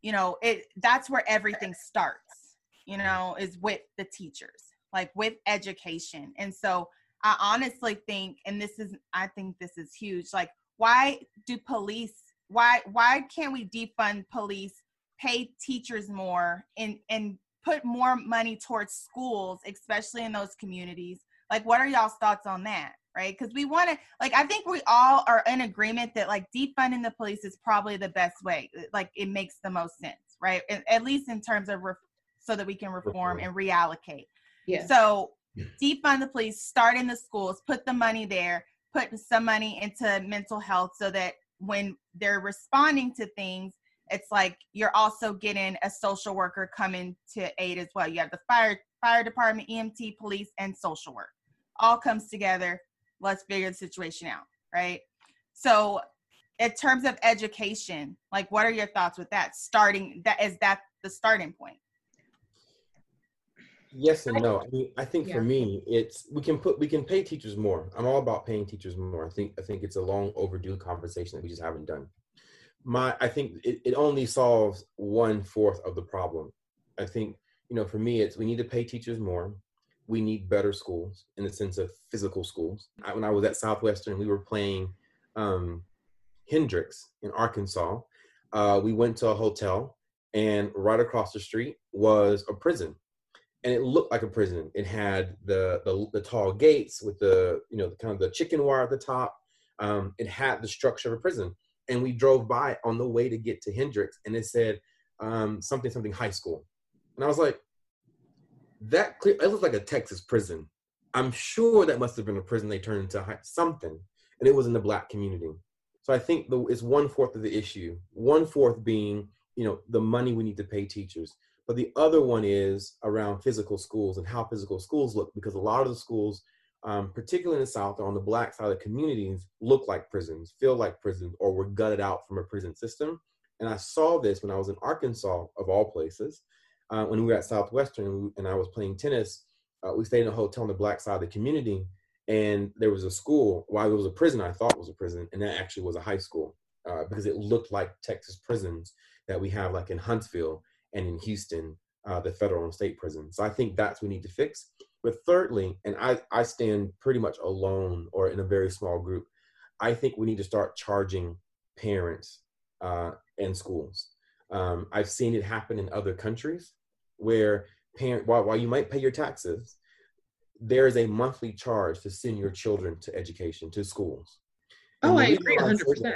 You know it that's where everything starts you know is with the teachers like with education. And so i honestly think and this is i think this is huge like why do police why why can't we defund police pay teachers more and and put more money towards schools especially in those communities? Like what are y'all's thoughts on that right? Because we want to like i think we all are in agreement that like defunding the police is probably the best way like it makes the most sense right? At, at least in terms of ref- so that we can reform and reallocate. Yeah. so defund the police start in the schools put the money there put some money into mental health so that when they're responding to things it's like you're also getting a social worker coming to aid as well. You have the fire fire department emt police and social work. All comes together. Let's figure the situation out right? So in terms of education like what are your thoughts with that? Starting that is that the starting point Yes and no. I mean, I think Yeah. for me, it's we can put we can pay teachers more. I'm all about paying teachers more. I think I think it's a long overdue conversation that we just haven't done. My I think it, it only solves one fourth of the problem. I think you know for me it's we need to pay teachers more. We need better schools in the sense of physical schools. I, when I was at Southwestern, we were playing um, Hendrix in Arkansas. Uh, we went to a hotel, and right across the street was a prison and it looked like a prison. It had the the, the tall gates with the you know the kind of the chicken wire at the top. Um, it had the structure of a prison, and we drove by on the way to get to Hendrix, and it said um, something something high school, and I was like, that clear. It looked like a Texas prison. I'm sure that must have been a prison they turned into high, something, and it was in the black community. So I think the, it's one fourth of the issue. One fourth being you know the money we need to pay teachers but the other one is around physical schools and how physical schools look because a lot of the schools um, particularly in the south or on the black side of the communities look like prisons feel like prisons or were gutted out from a prison system. And i saw this when i was in arkansas of all places uh, when we were at southwestern and, i was playing tennis uh, we stayed in a hotel on the black side of the community and there was a school while it was a prison i thought was a prison and that actually was a high school uh, because it looked like texas prisons that we have like in huntsville and in Houston, uh, the federal and state prisons. So I think that's what we need to fix. But thirdly, and I, I stand pretty much alone or in a very small group, I think we need to start charging parents uh, and schools. Um, I've seen it happen in other countries where parent while, while you might pay your taxes, there is a monthly charge to send your children to education, to schools. Oh, I agree why I say 100%.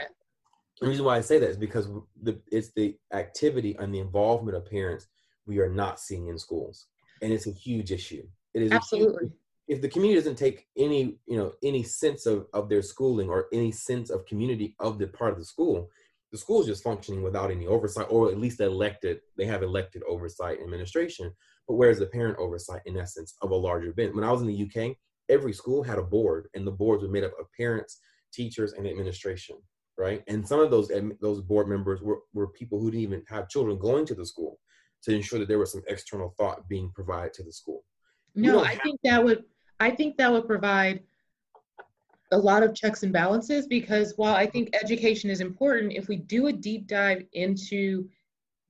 The reason why I say that is because the, it's the activity and the involvement of parents we are not seeing in schools, and it's a huge issue. It is a huge- Absolutely. if the community doesn't take any you know any sense of of their schooling or any sense of community of the part of the school, the school is just functioning without any oversight, or at least elected. They have elected oversight administration, but where's the parent oversight in essence of a larger event? When I was in the UK, every school had a board, and the boards were made up of parents, teachers, and administration right? And some of those those board members were, were people who didn't even have children going to the school to ensure that there was some external thought being provided to the school. No, I think that would I think that would provide a lot of checks and balances because while I think education is important, if we do a deep dive into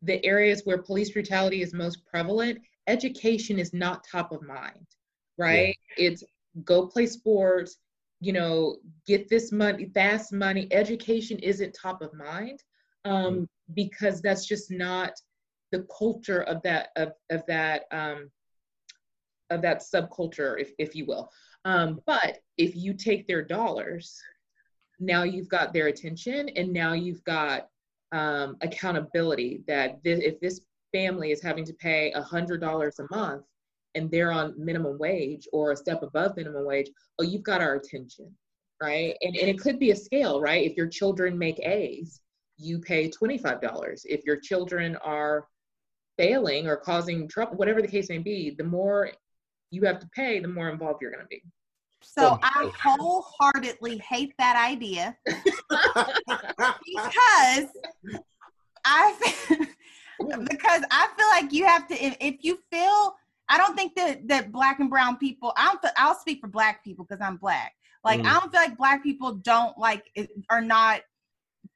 the areas where police brutality is most prevalent, education is not top of mind, right? It's go play sports, you know, get this money, fast money. Education isn't top of mind um, because that's just not the culture of that of, of that um, of that subculture, if, if you will. Um, but if you take their dollars, now you've got their attention and now you've got um, accountability that this, if this family is having to pay a $100 a month and they're on minimum wage or a step above minimum wage, oh, you've got our attention, right? And, and it could be a scale, right? If your children make A's, you pay $25. If your children are failing or causing trouble, whatever the case may be, the more you have to pay, the more involved you're going to be. So oh, I wholeheartedly hate that idea because I because I feel like you have to if, if you feel I don't think that that black and brown people I don't I'll speak for black people because I'm black. Like Mm. I don't feel like black people don't like are not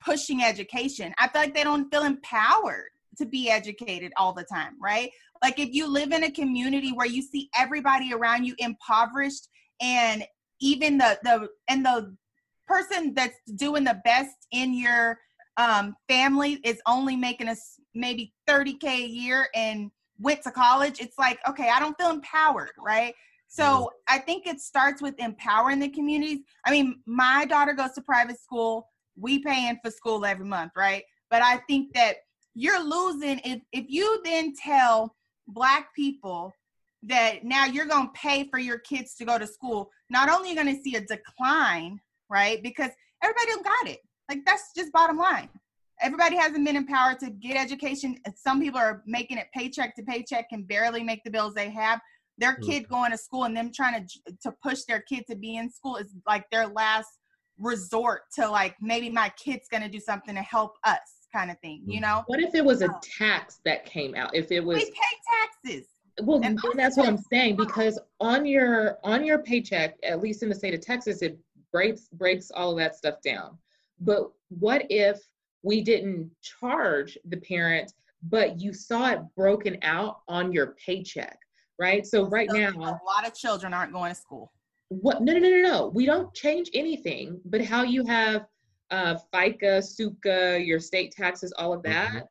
pushing education. I feel like they don't feel empowered to be educated all the time, right? Like if you live in a community where you see everybody around you impoverished and even the the and the person that's doing the best in your um, family is only making us maybe 30k a year and went to college it's like okay i don't feel empowered right? So mm-hmm. i think it starts with empowering the communities. I mean my daughter goes to private school we paying for school every month right? But i think that you're losing if if you then tell black people that now you're going to pay for your kids to go to school not only you're you going to see a decline right? Because everybody don't got it. Like that's just bottom line everybody hasn't been empowered to get education some people are making it paycheck to paycheck can barely make the bills they have their Mm. kid going to school and them trying to to push their kid to be in school is like their last resort to like maybe my kid's going to do something to help us kind of thing you Mm. know What if it was a Oh. tax that came out? If it was we pay taxes well, and then that's what I'm saying because on your on your paycheck, at least in the state of Texas, it breaks breaks all of that stuff down. But what if we didn't charge the parent, but you saw it broken out on your paycheck, right? So right So, now, a lot of children aren't going to school what no no no no no we don't change anything but how you have uh fica suca your state taxes all of that Mhm.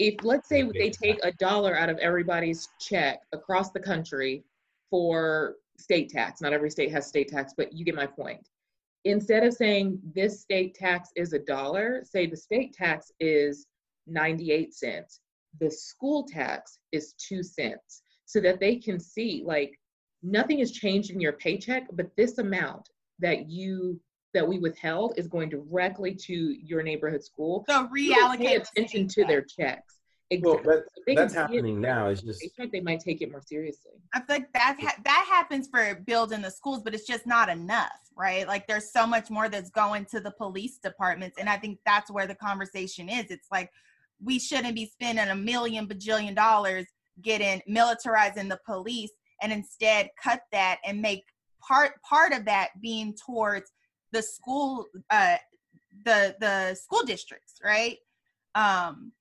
if let's say they take a dollar out of everybody's check across the country for state tax not every state has state tax but you get my point instead of saying this state tax is a dollar say the state tax is 98 cents the school tax is 2 cents so that they can see like nothing has changed in your paycheck, but this amount that you that we withheld is going directly to your neighborhood school. so You don't pay reallocate attention to their checks. Well, Exactly. that, If they can that's see it happening now. It's just paycheck, they might take it more seriously. I feel like that ha- that happens for building the schools, but it's just not enough, right? Like there's so much more that's going to the police departments, and I think that's where the conversation is. It's like we shouldn't be spending a million bajillion dollars getting militarizing the police, and instead cut that and make part part of that being towards the school, uh, the the school districts, right? Um,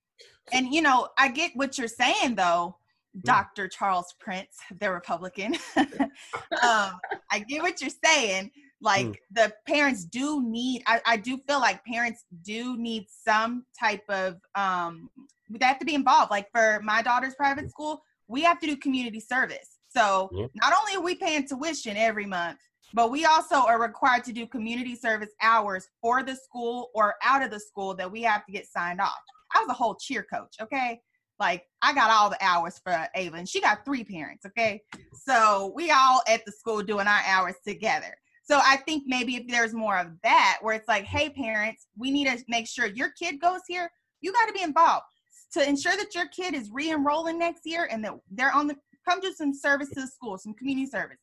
and you know, I get what you're saying though, Dr. Charles Prince, the Republican. um, I get what you're saying. Like Mm. the parents do need, I, I do feel like parents do need some type of, um, they have to be involved. Like for my daughter's private school, we have to do community service. So Yeah. not only are we paying tuition every month, but we also are required to do community service hours for the school or out of the school that we have to get signed off. I was a whole cheer coach, okay? Like I got all the hours for Ava, and she got three parents, okay? So we all at the school doing our hours together. So I think maybe if there's more of that, where it's like, hey, parents, we need to make sure your kid goes here. You got to be involved to ensure that your kid is re-enrolling next year and that they're on the come do some service to the school, some community service.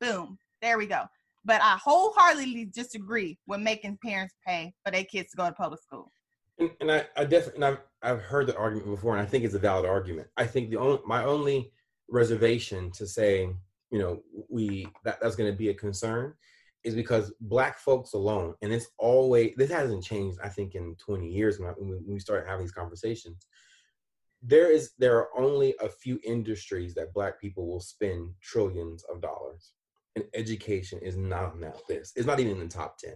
Boom, there we go. But I wholeheartedly disagree with making parents pay for their kids to go to public school. And, and I, I definitely, I've, I've heard the argument before, and I think it's a valid argument. I think the only, my only reservation to say, you know, we that that's going to be a concern, is because black folks alone, and it's always this hasn't changed. I think in 20 years when, I, when we started having these conversations, there is there are only a few industries that black people will spend trillions of dollars, and education is not on that list. It's not even in the top 10.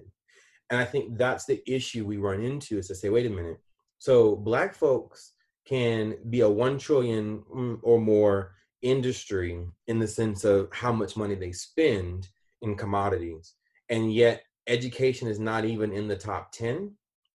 And I think that's the issue we run into is to say, wait a minute. So black folks can be a one trillion or more industry in the sense of how much money they spend in commodities. And yet education is not even in the top 10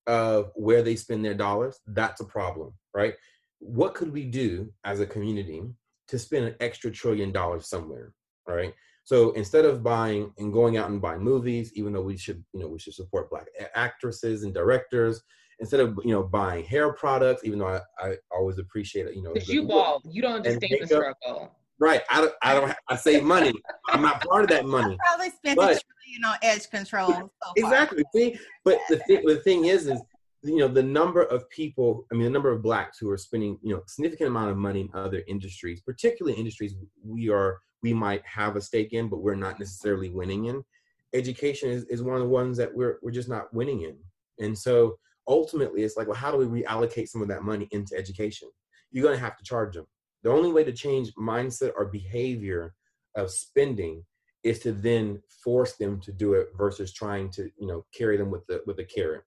of where they spend their dollars. That's a problem, right? What could we do as a community to spend an extra trillion dollars somewhere, right? So instead of buying and going out and buying movies, even though we should, you know, we should support black actresses and directors, instead of you know buying hair products, even though I, I always appreciate it, you know, Because you look, bald, you don't understand the struggle. Right. I don't. I don't. I save money. I'm not part of that money. Probably spent But- a trillion on edge control. So. Exactly. See, but the thing, the thing is, is you know the number of people. I mean, the number of blacks who are spending you know significant amount of money in other industries, particularly industries we are we might have a stake in, but we're not necessarily winning in. Education is, is one of the ones that we're we're just not winning in, and so ultimately, it's like, well, how do we reallocate some of that money into education? You're going to have to charge them. The only way to change mindset or behavior of spending is to then force them to do it versus trying to you know carry them with the with a carrot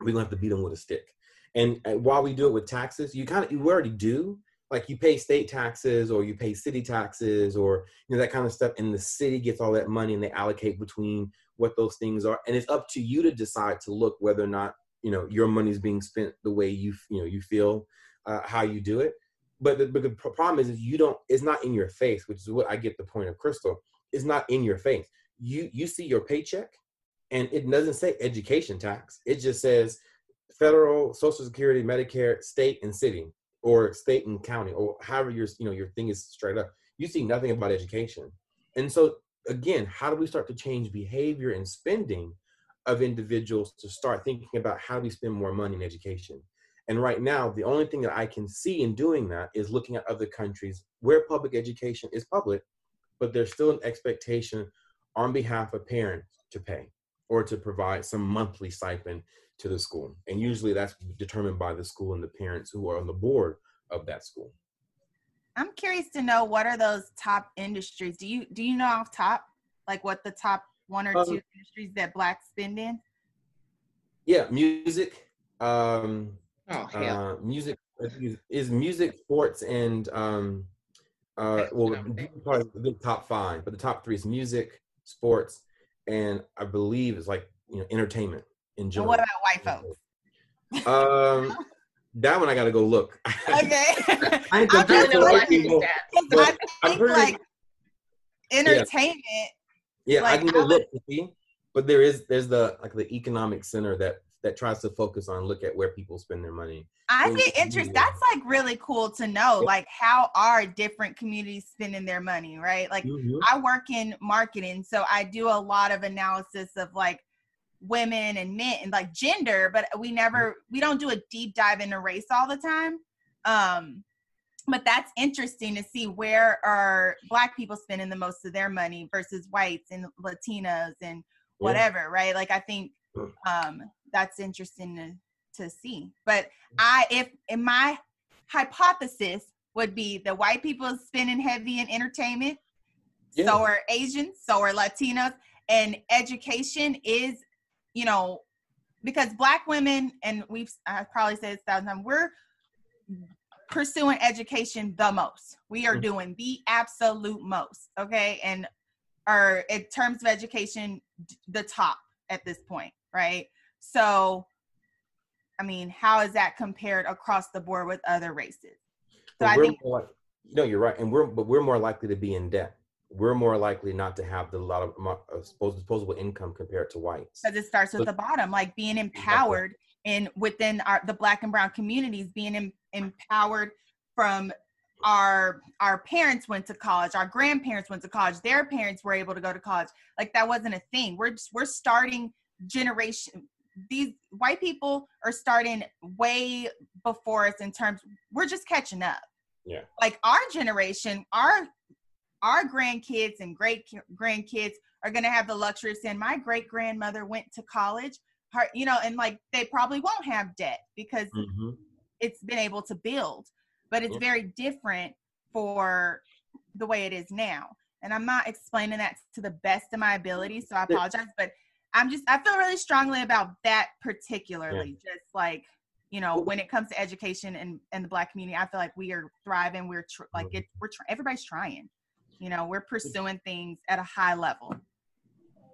we're gonna have to beat them with a stick and, and while we do it with taxes you kind of you already do like you pay state taxes or you pay city taxes or you know that kind of stuff and the city gets all that money and they allocate between what those things are and it's up to you to decide to look whether or not you know your money is being spent the way you you know you feel uh, how you do it. But the, but the problem is, is you don't it's not in your face which is what i get the point of crystal. It's not in your face. You you see your paycheck and it doesn't say education tax. It just says federal social security medicare state and city or state and county or however your you know your thing is straight up you see nothing about education. And so again how do we start to change behavior and spending of individuals to start thinking about how do we spend more money in education? And right now the only thing that i can see in doing that is looking at other countries where public education is public but there's still an expectation on behalf of parents to pay or to provide some monthly stipend to the school. And usually that's determined by the school and the parents who are on the board of that school. I'm curious to know what are those top industries? Do you do you know off top like what the top one or Um, two industries that blacks spend in? Yeah, music, um, Oh hell. uh, music is music, sports, and um, uh, well, probably the top five, but the top three is music, sports, and I believe it's like you know entertainment And what about white folks? Um, that one I got to go look. Okay. I ain't I'm compared to white people. I think pretty- like entertainment. Yeah, Like, I can I go would- look to see, but there is there's the like the economic center that that tries to focus on look at where people spend their money. I get interested. yeah. That's like really cool to know. Like how are different communities spending their money, right? Like Mhm. I work in marketing, so I do a lot of analysis of like women and men and like gender, but we never we don't do a deep dive into race all the time. Um but that's interesting to see where are black people spending the most of their money versus whites and Latinos and whatever, right? Like I think Mm. um that's interesting to to see. But I if in my hypothesis would be the white people spending heavy in entertainment, Yeah. so are Asians, so are Latinos, and education is, you know, because black women and we've I probably said this a thousand times, we're pursuing education the most. We are Mhm. doing the absolute most, okay? And are in terms of education the top at this point, right? So I mean, how is that compared across the board with other races? So I think more no, you're right, and we're but we're more likely to be in debt. We're more likely not to have the lot of mo- uh, of suppos- disposable income compared to whites. because it starts with So- the bottom, like being empowered in within our the black and brown communities, being em- empowered from our our parents went to college, our grandparents went to college, their parents were able to go to college. Like that wasn't a thing. We're just, we're starting generation. These white people are starting way before us in terms. We're just catching up. Yeah. Like our generation, our our grandkids and great grandkids are going to have the luxury of saying my great grandmother went to college her you know and like they probably won't have debt because Mhm. it's been able to build but it's very different for the way it is now and i'm not explaining that to the best of my ability so i apologize but i'm just i feel really strongly about that particularly just like you know when it comes to education and and the black community i feel like we are thriving we're tr- like Mm-hmm. it we're tr- everybody's trying you know we're mm-hmm. pursuing things at a high level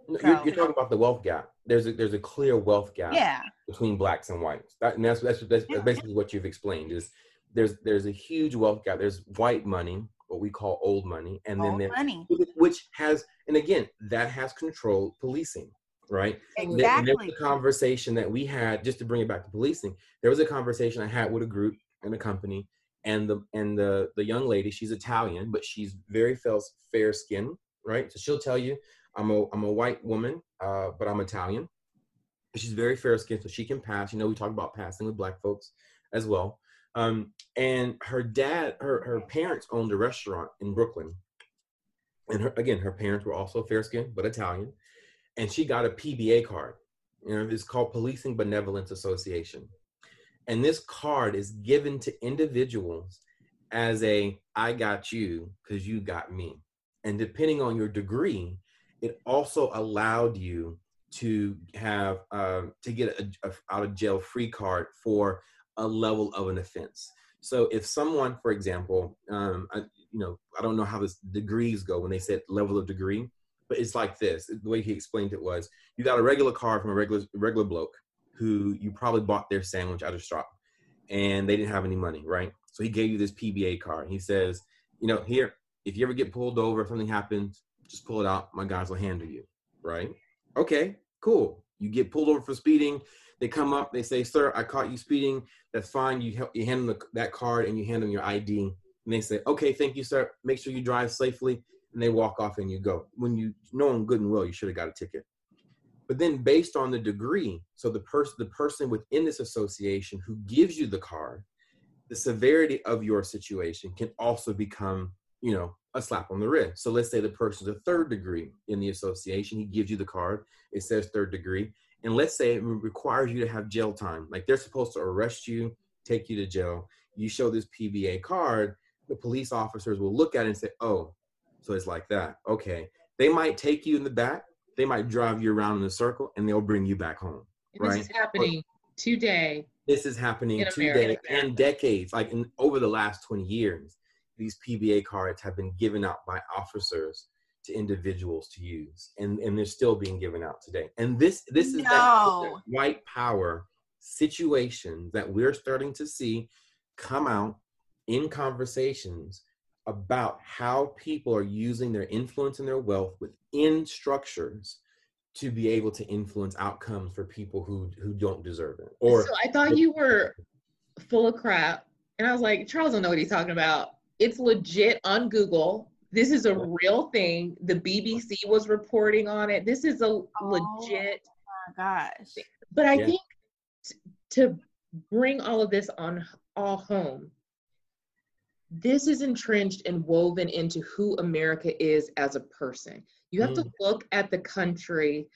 So- You're, you're talking about the wealth gap. There's a there's a clear wealth gap yeah between blacks and whites. That, and that's that's, that's Yeah. basically what you've explained. Is there's there's a huge wealth gap. There's white money, what we call old money, and then old there money which has and again that has controlled policing right exactly there was a conversation that we had just to bring it back to policing there was a conversation i had with a group and a company and the and the the young lady, she's Italian, but she's very fair fair skin, right? So she'll tell you, I'm a I'm a white woman, uh, but I'm Italian. She's very fair skinned, so she can pass. You know, we talk about passing with black folks as well. Um, and her dad, her her parents owned a restaurant in Brooklyn, and her, again, her parents were also fair skinned but Italian, and she got a PBA card. You know, it's called Policing Benevolence Association, and this card is given to individuals as a "I got you because you got me," and depending on your degree, it also allowed you to have uh, to get a, a out of jail free card for a level of an offense. So if someone, for example, um, I, you know, I don't know how this degrees go when they said level of degree, but it's like this. The way he explained it was, you got a regular card from a regular regular bloke who you probably bought their sandwich at a shop, and they didn't have any money, right? So he gave you this PBA card. He says, you know, here, if you ever get pulled over, if something happens, just pull it out. My guys will handle you, right? Okay, cool. You get pulled over for speeding. They come up, they say, "Sir, I caught you speeding. That's fine." You help, you hand them the, that card and you hand them your ID, and they say, "Okay, thank you, sir. Make sure you drive safely." And they walk off and you go. When you know them good and well, you should have got a ticket. But then, based on the degree, so the person the person within this association who gives you the card, the severity of your situation can also become, you know, a slap on the wrist. So let's say the person's a third degree in the association. He gives you the card. It says third degree and let's say it requires you to have jail time like they're supposed to arrest you take you to jail you show this pba card the police officers will look at it and say oh so it's like that okay they might take you in the back they might drive you around in a circle and they'll bring you back home and right this is happening but today this is happening today and decades like in over the last 20 years these pba cards have been given out by officers to individuals to use and and they're still being given out today. And this this is no. that, that white power situation that we're starting to see come out in conversations about how people are using their influence and their wealth within structures to be able to influence outcomes for people who who don't deserve it or so i thought you were full of crap and i was like charles don't know what he's talking about it's legit on google this is a real thing. The BBC was reporting on it. This is a oh, legit. Oh my gosh. Thing. But I yeah. think t- to bring all of this on all home, this is entrenched and woven into who America is as a person. You have mm. to look at the country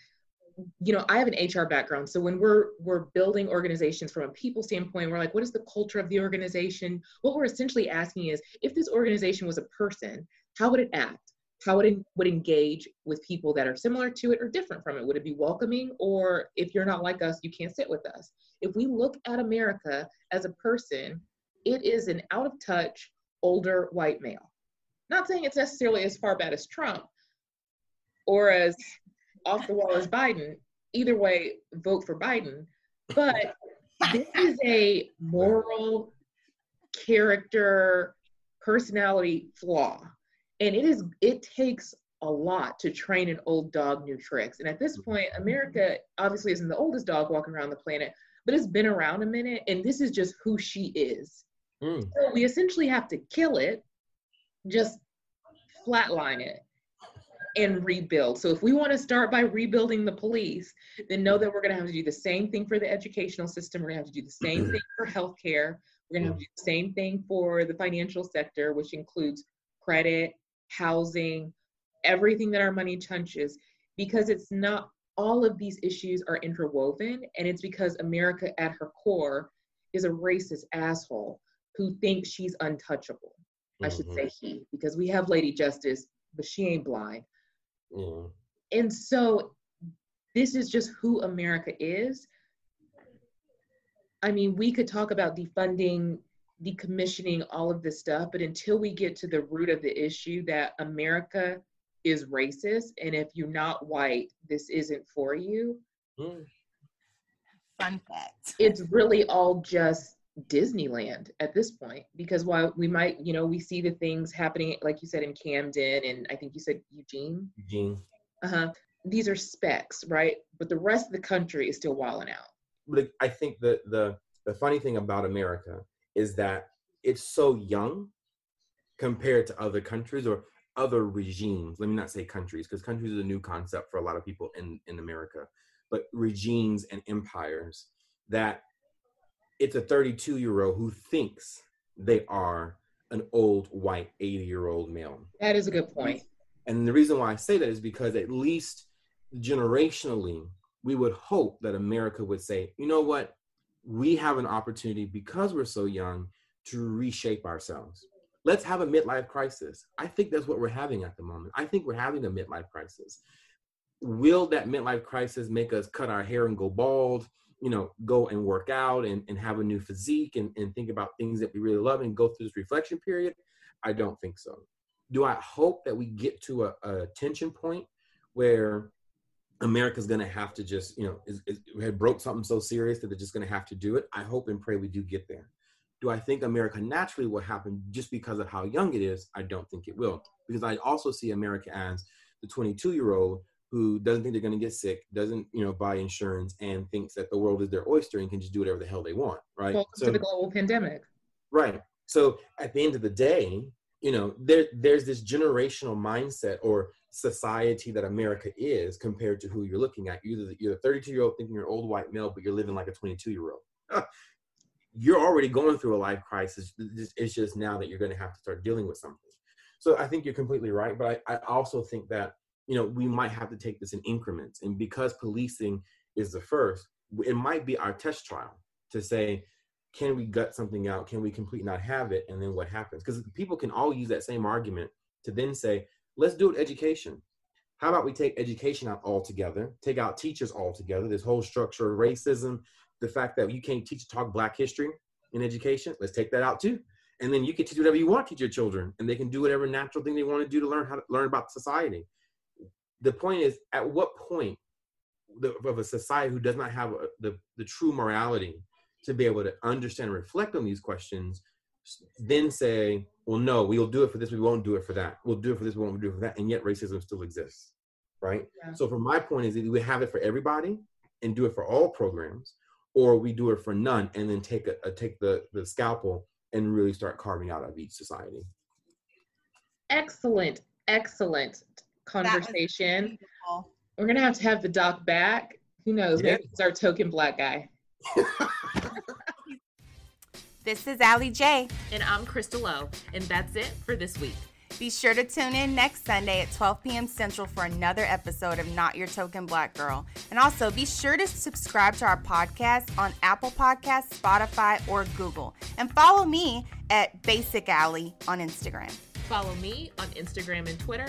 you know i have an hr background so when we're we're building organizations from a people standpoint we're like what is the culture of the organization what we're essentially asking is if this organization was a person how would it act? How would it would engage with people that are similar to it or different from it? Would it be welcoming, or if you're not like us, you can't sit with us? If we look at America as a person, it is an out of touch, older white male. Not saying it's necessarily as far bad as Trump or as off the wall as Biden. Either way, vote for Biden. But this is a moral character personality flaw and it is it takes a lot to train an old dog new tricks and at this point america obviously isn't the oldest dog walking around the planet but it's been around a minute and this is just who she is mm. so we essentially have to kill it just flatline it and rebuild. So if we want to start by rebuilding the police, then know that we're going to have to do the same thing for the educational system. We're going to have to do the same thing for healthcare. We're going to have to do the same thing for the financial sector, which includes credit, housing, everything that our money touches, because it's not all of these issues are interwoven. And it's because America at her core is a racist asshole who thinks she's untouchable. Mm-hmm. I should say mm-hmm. he, because we have Lady Justice, but she ain't blind. Mm. And so this is just who America is. I mean, we could talk about defunding decommissioning all of this stuff but until we get to the root of the issue that america is racist and if you're not white this isn't for you mm. fun fact it's really all just disneyland at this point because while we might you know we see the things happening like you said in camden and i think you said eugene? Eugene. Uh-huh. These are specs, right? But the rest of the country is still wilding out. But i think that the the funny thing about america is that it's so young compared to other countries or other regimes. Let me not say countries, because countries is a new concept for a lot of people in, in America, but regimes and empires that it's a 32 year old who thinks they are an old white 80 year old male. That is a good point. And the reason why I say that is because at least generationally, we would hope that America would say, you know what, we have an opportunity because we're so young to reshape ourselves. Let's have a midlife crisis. I think that's what we're having at the moment. I think we're having a midlife crisis. Will that midlife crisis make us cut our hair and go bald? You know, go and work out and, and have a new physique and, and think about things that we really love and go through this reflection period? I don't think so. Do I hope that we get to a, a tension point where America's going to have to just, you know, is, is, had broke something so serious that they're just going to have to do it. I hope and pray we do get there. Do I think America naturally will happen just because of how young it is? I don't think it will, because I also see America as the 22 year old who doesn't think they're going to get sick, doesn't, you know, buy insurance, and thinks that the world is their oyster and can just do whatever the hell they want. Right. Welcome so, to the global pandemic. Right. So at the end of the day, you know, there there's this generational mindset or society that America is compared to who you're looking at. You're, you're a 32 year old thinking you're an old white male, but you're living like a 22 year old. you're already going through a life crisis. It's just now that you're going to have to start dealing with something. So I think you're completely right, but I, I also think that you know we might have to take this in increments, and because policing is the first, it might be our test trial to say, can we gut something out? Can we completely not have it? And then what happens? Because people can all use that same argument to then say, Let's do it education. How about we take education out altogether, take out teachers altogether, this whole structure of racism, the fact that you can't teach talk black history in education, let's take that out too. And then you can teach whatever you want to teach your children, and they can do whatever natural thing they want to do to learn how to learn about society. The point is, at what point of a society who does not have a, the, the true morality to be able to understand and reflect on these questions then say, well, no, we'll do it for this, we won't do it for that. We'll do it for this, we won't do it for that. And yet racism still exists, right? Yeah. So from my point is either we have it for everybody and do it for all programs, or we do it for none and then take a, a take the, the scalpel and really start carving out of each society. Excellent, excellent conversation. We're gonna have to have the doc back. Who knows? Yeah. Maybe it's our token black guy. This is Alliee J. And I'm Crystal O. And that's it for this week. Be sure to tune in next Sunday at 12 p.m. Central for another episode of Not Your Token Black Girl. And also be sure to subscribe to our podcast on Apple Podcasts, Spotify, or Google. And follow me at Basic Alley on Instagram. Follow me on Instagram and Twitter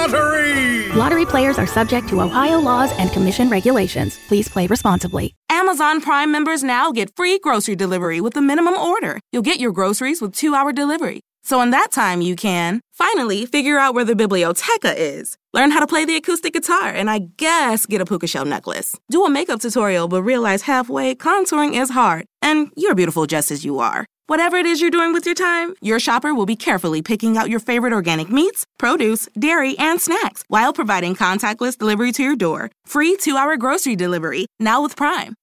Lottery. Lottery players are subject to Ohio laws and commission regulations. Please play responsibly. Amazon Prime members now get free grocery delivery with a minimum order. You'll get your groceries with two hour delivery. So, in that time, you can finally figure out where the biblioteca is, learn how to play the acoustic guitar, and I guess get a puka shell necklace. Do a makeup tutorial, but realize halfway contouring is hard, and you're beautiful just as you are. Whatever it is you're doing with your time, your shopper will be carefully picking out your favorite organic meats, produce, dairy, and snacks while providing contactless delivery to your door. Free two hour grocery delivery, now with Prime.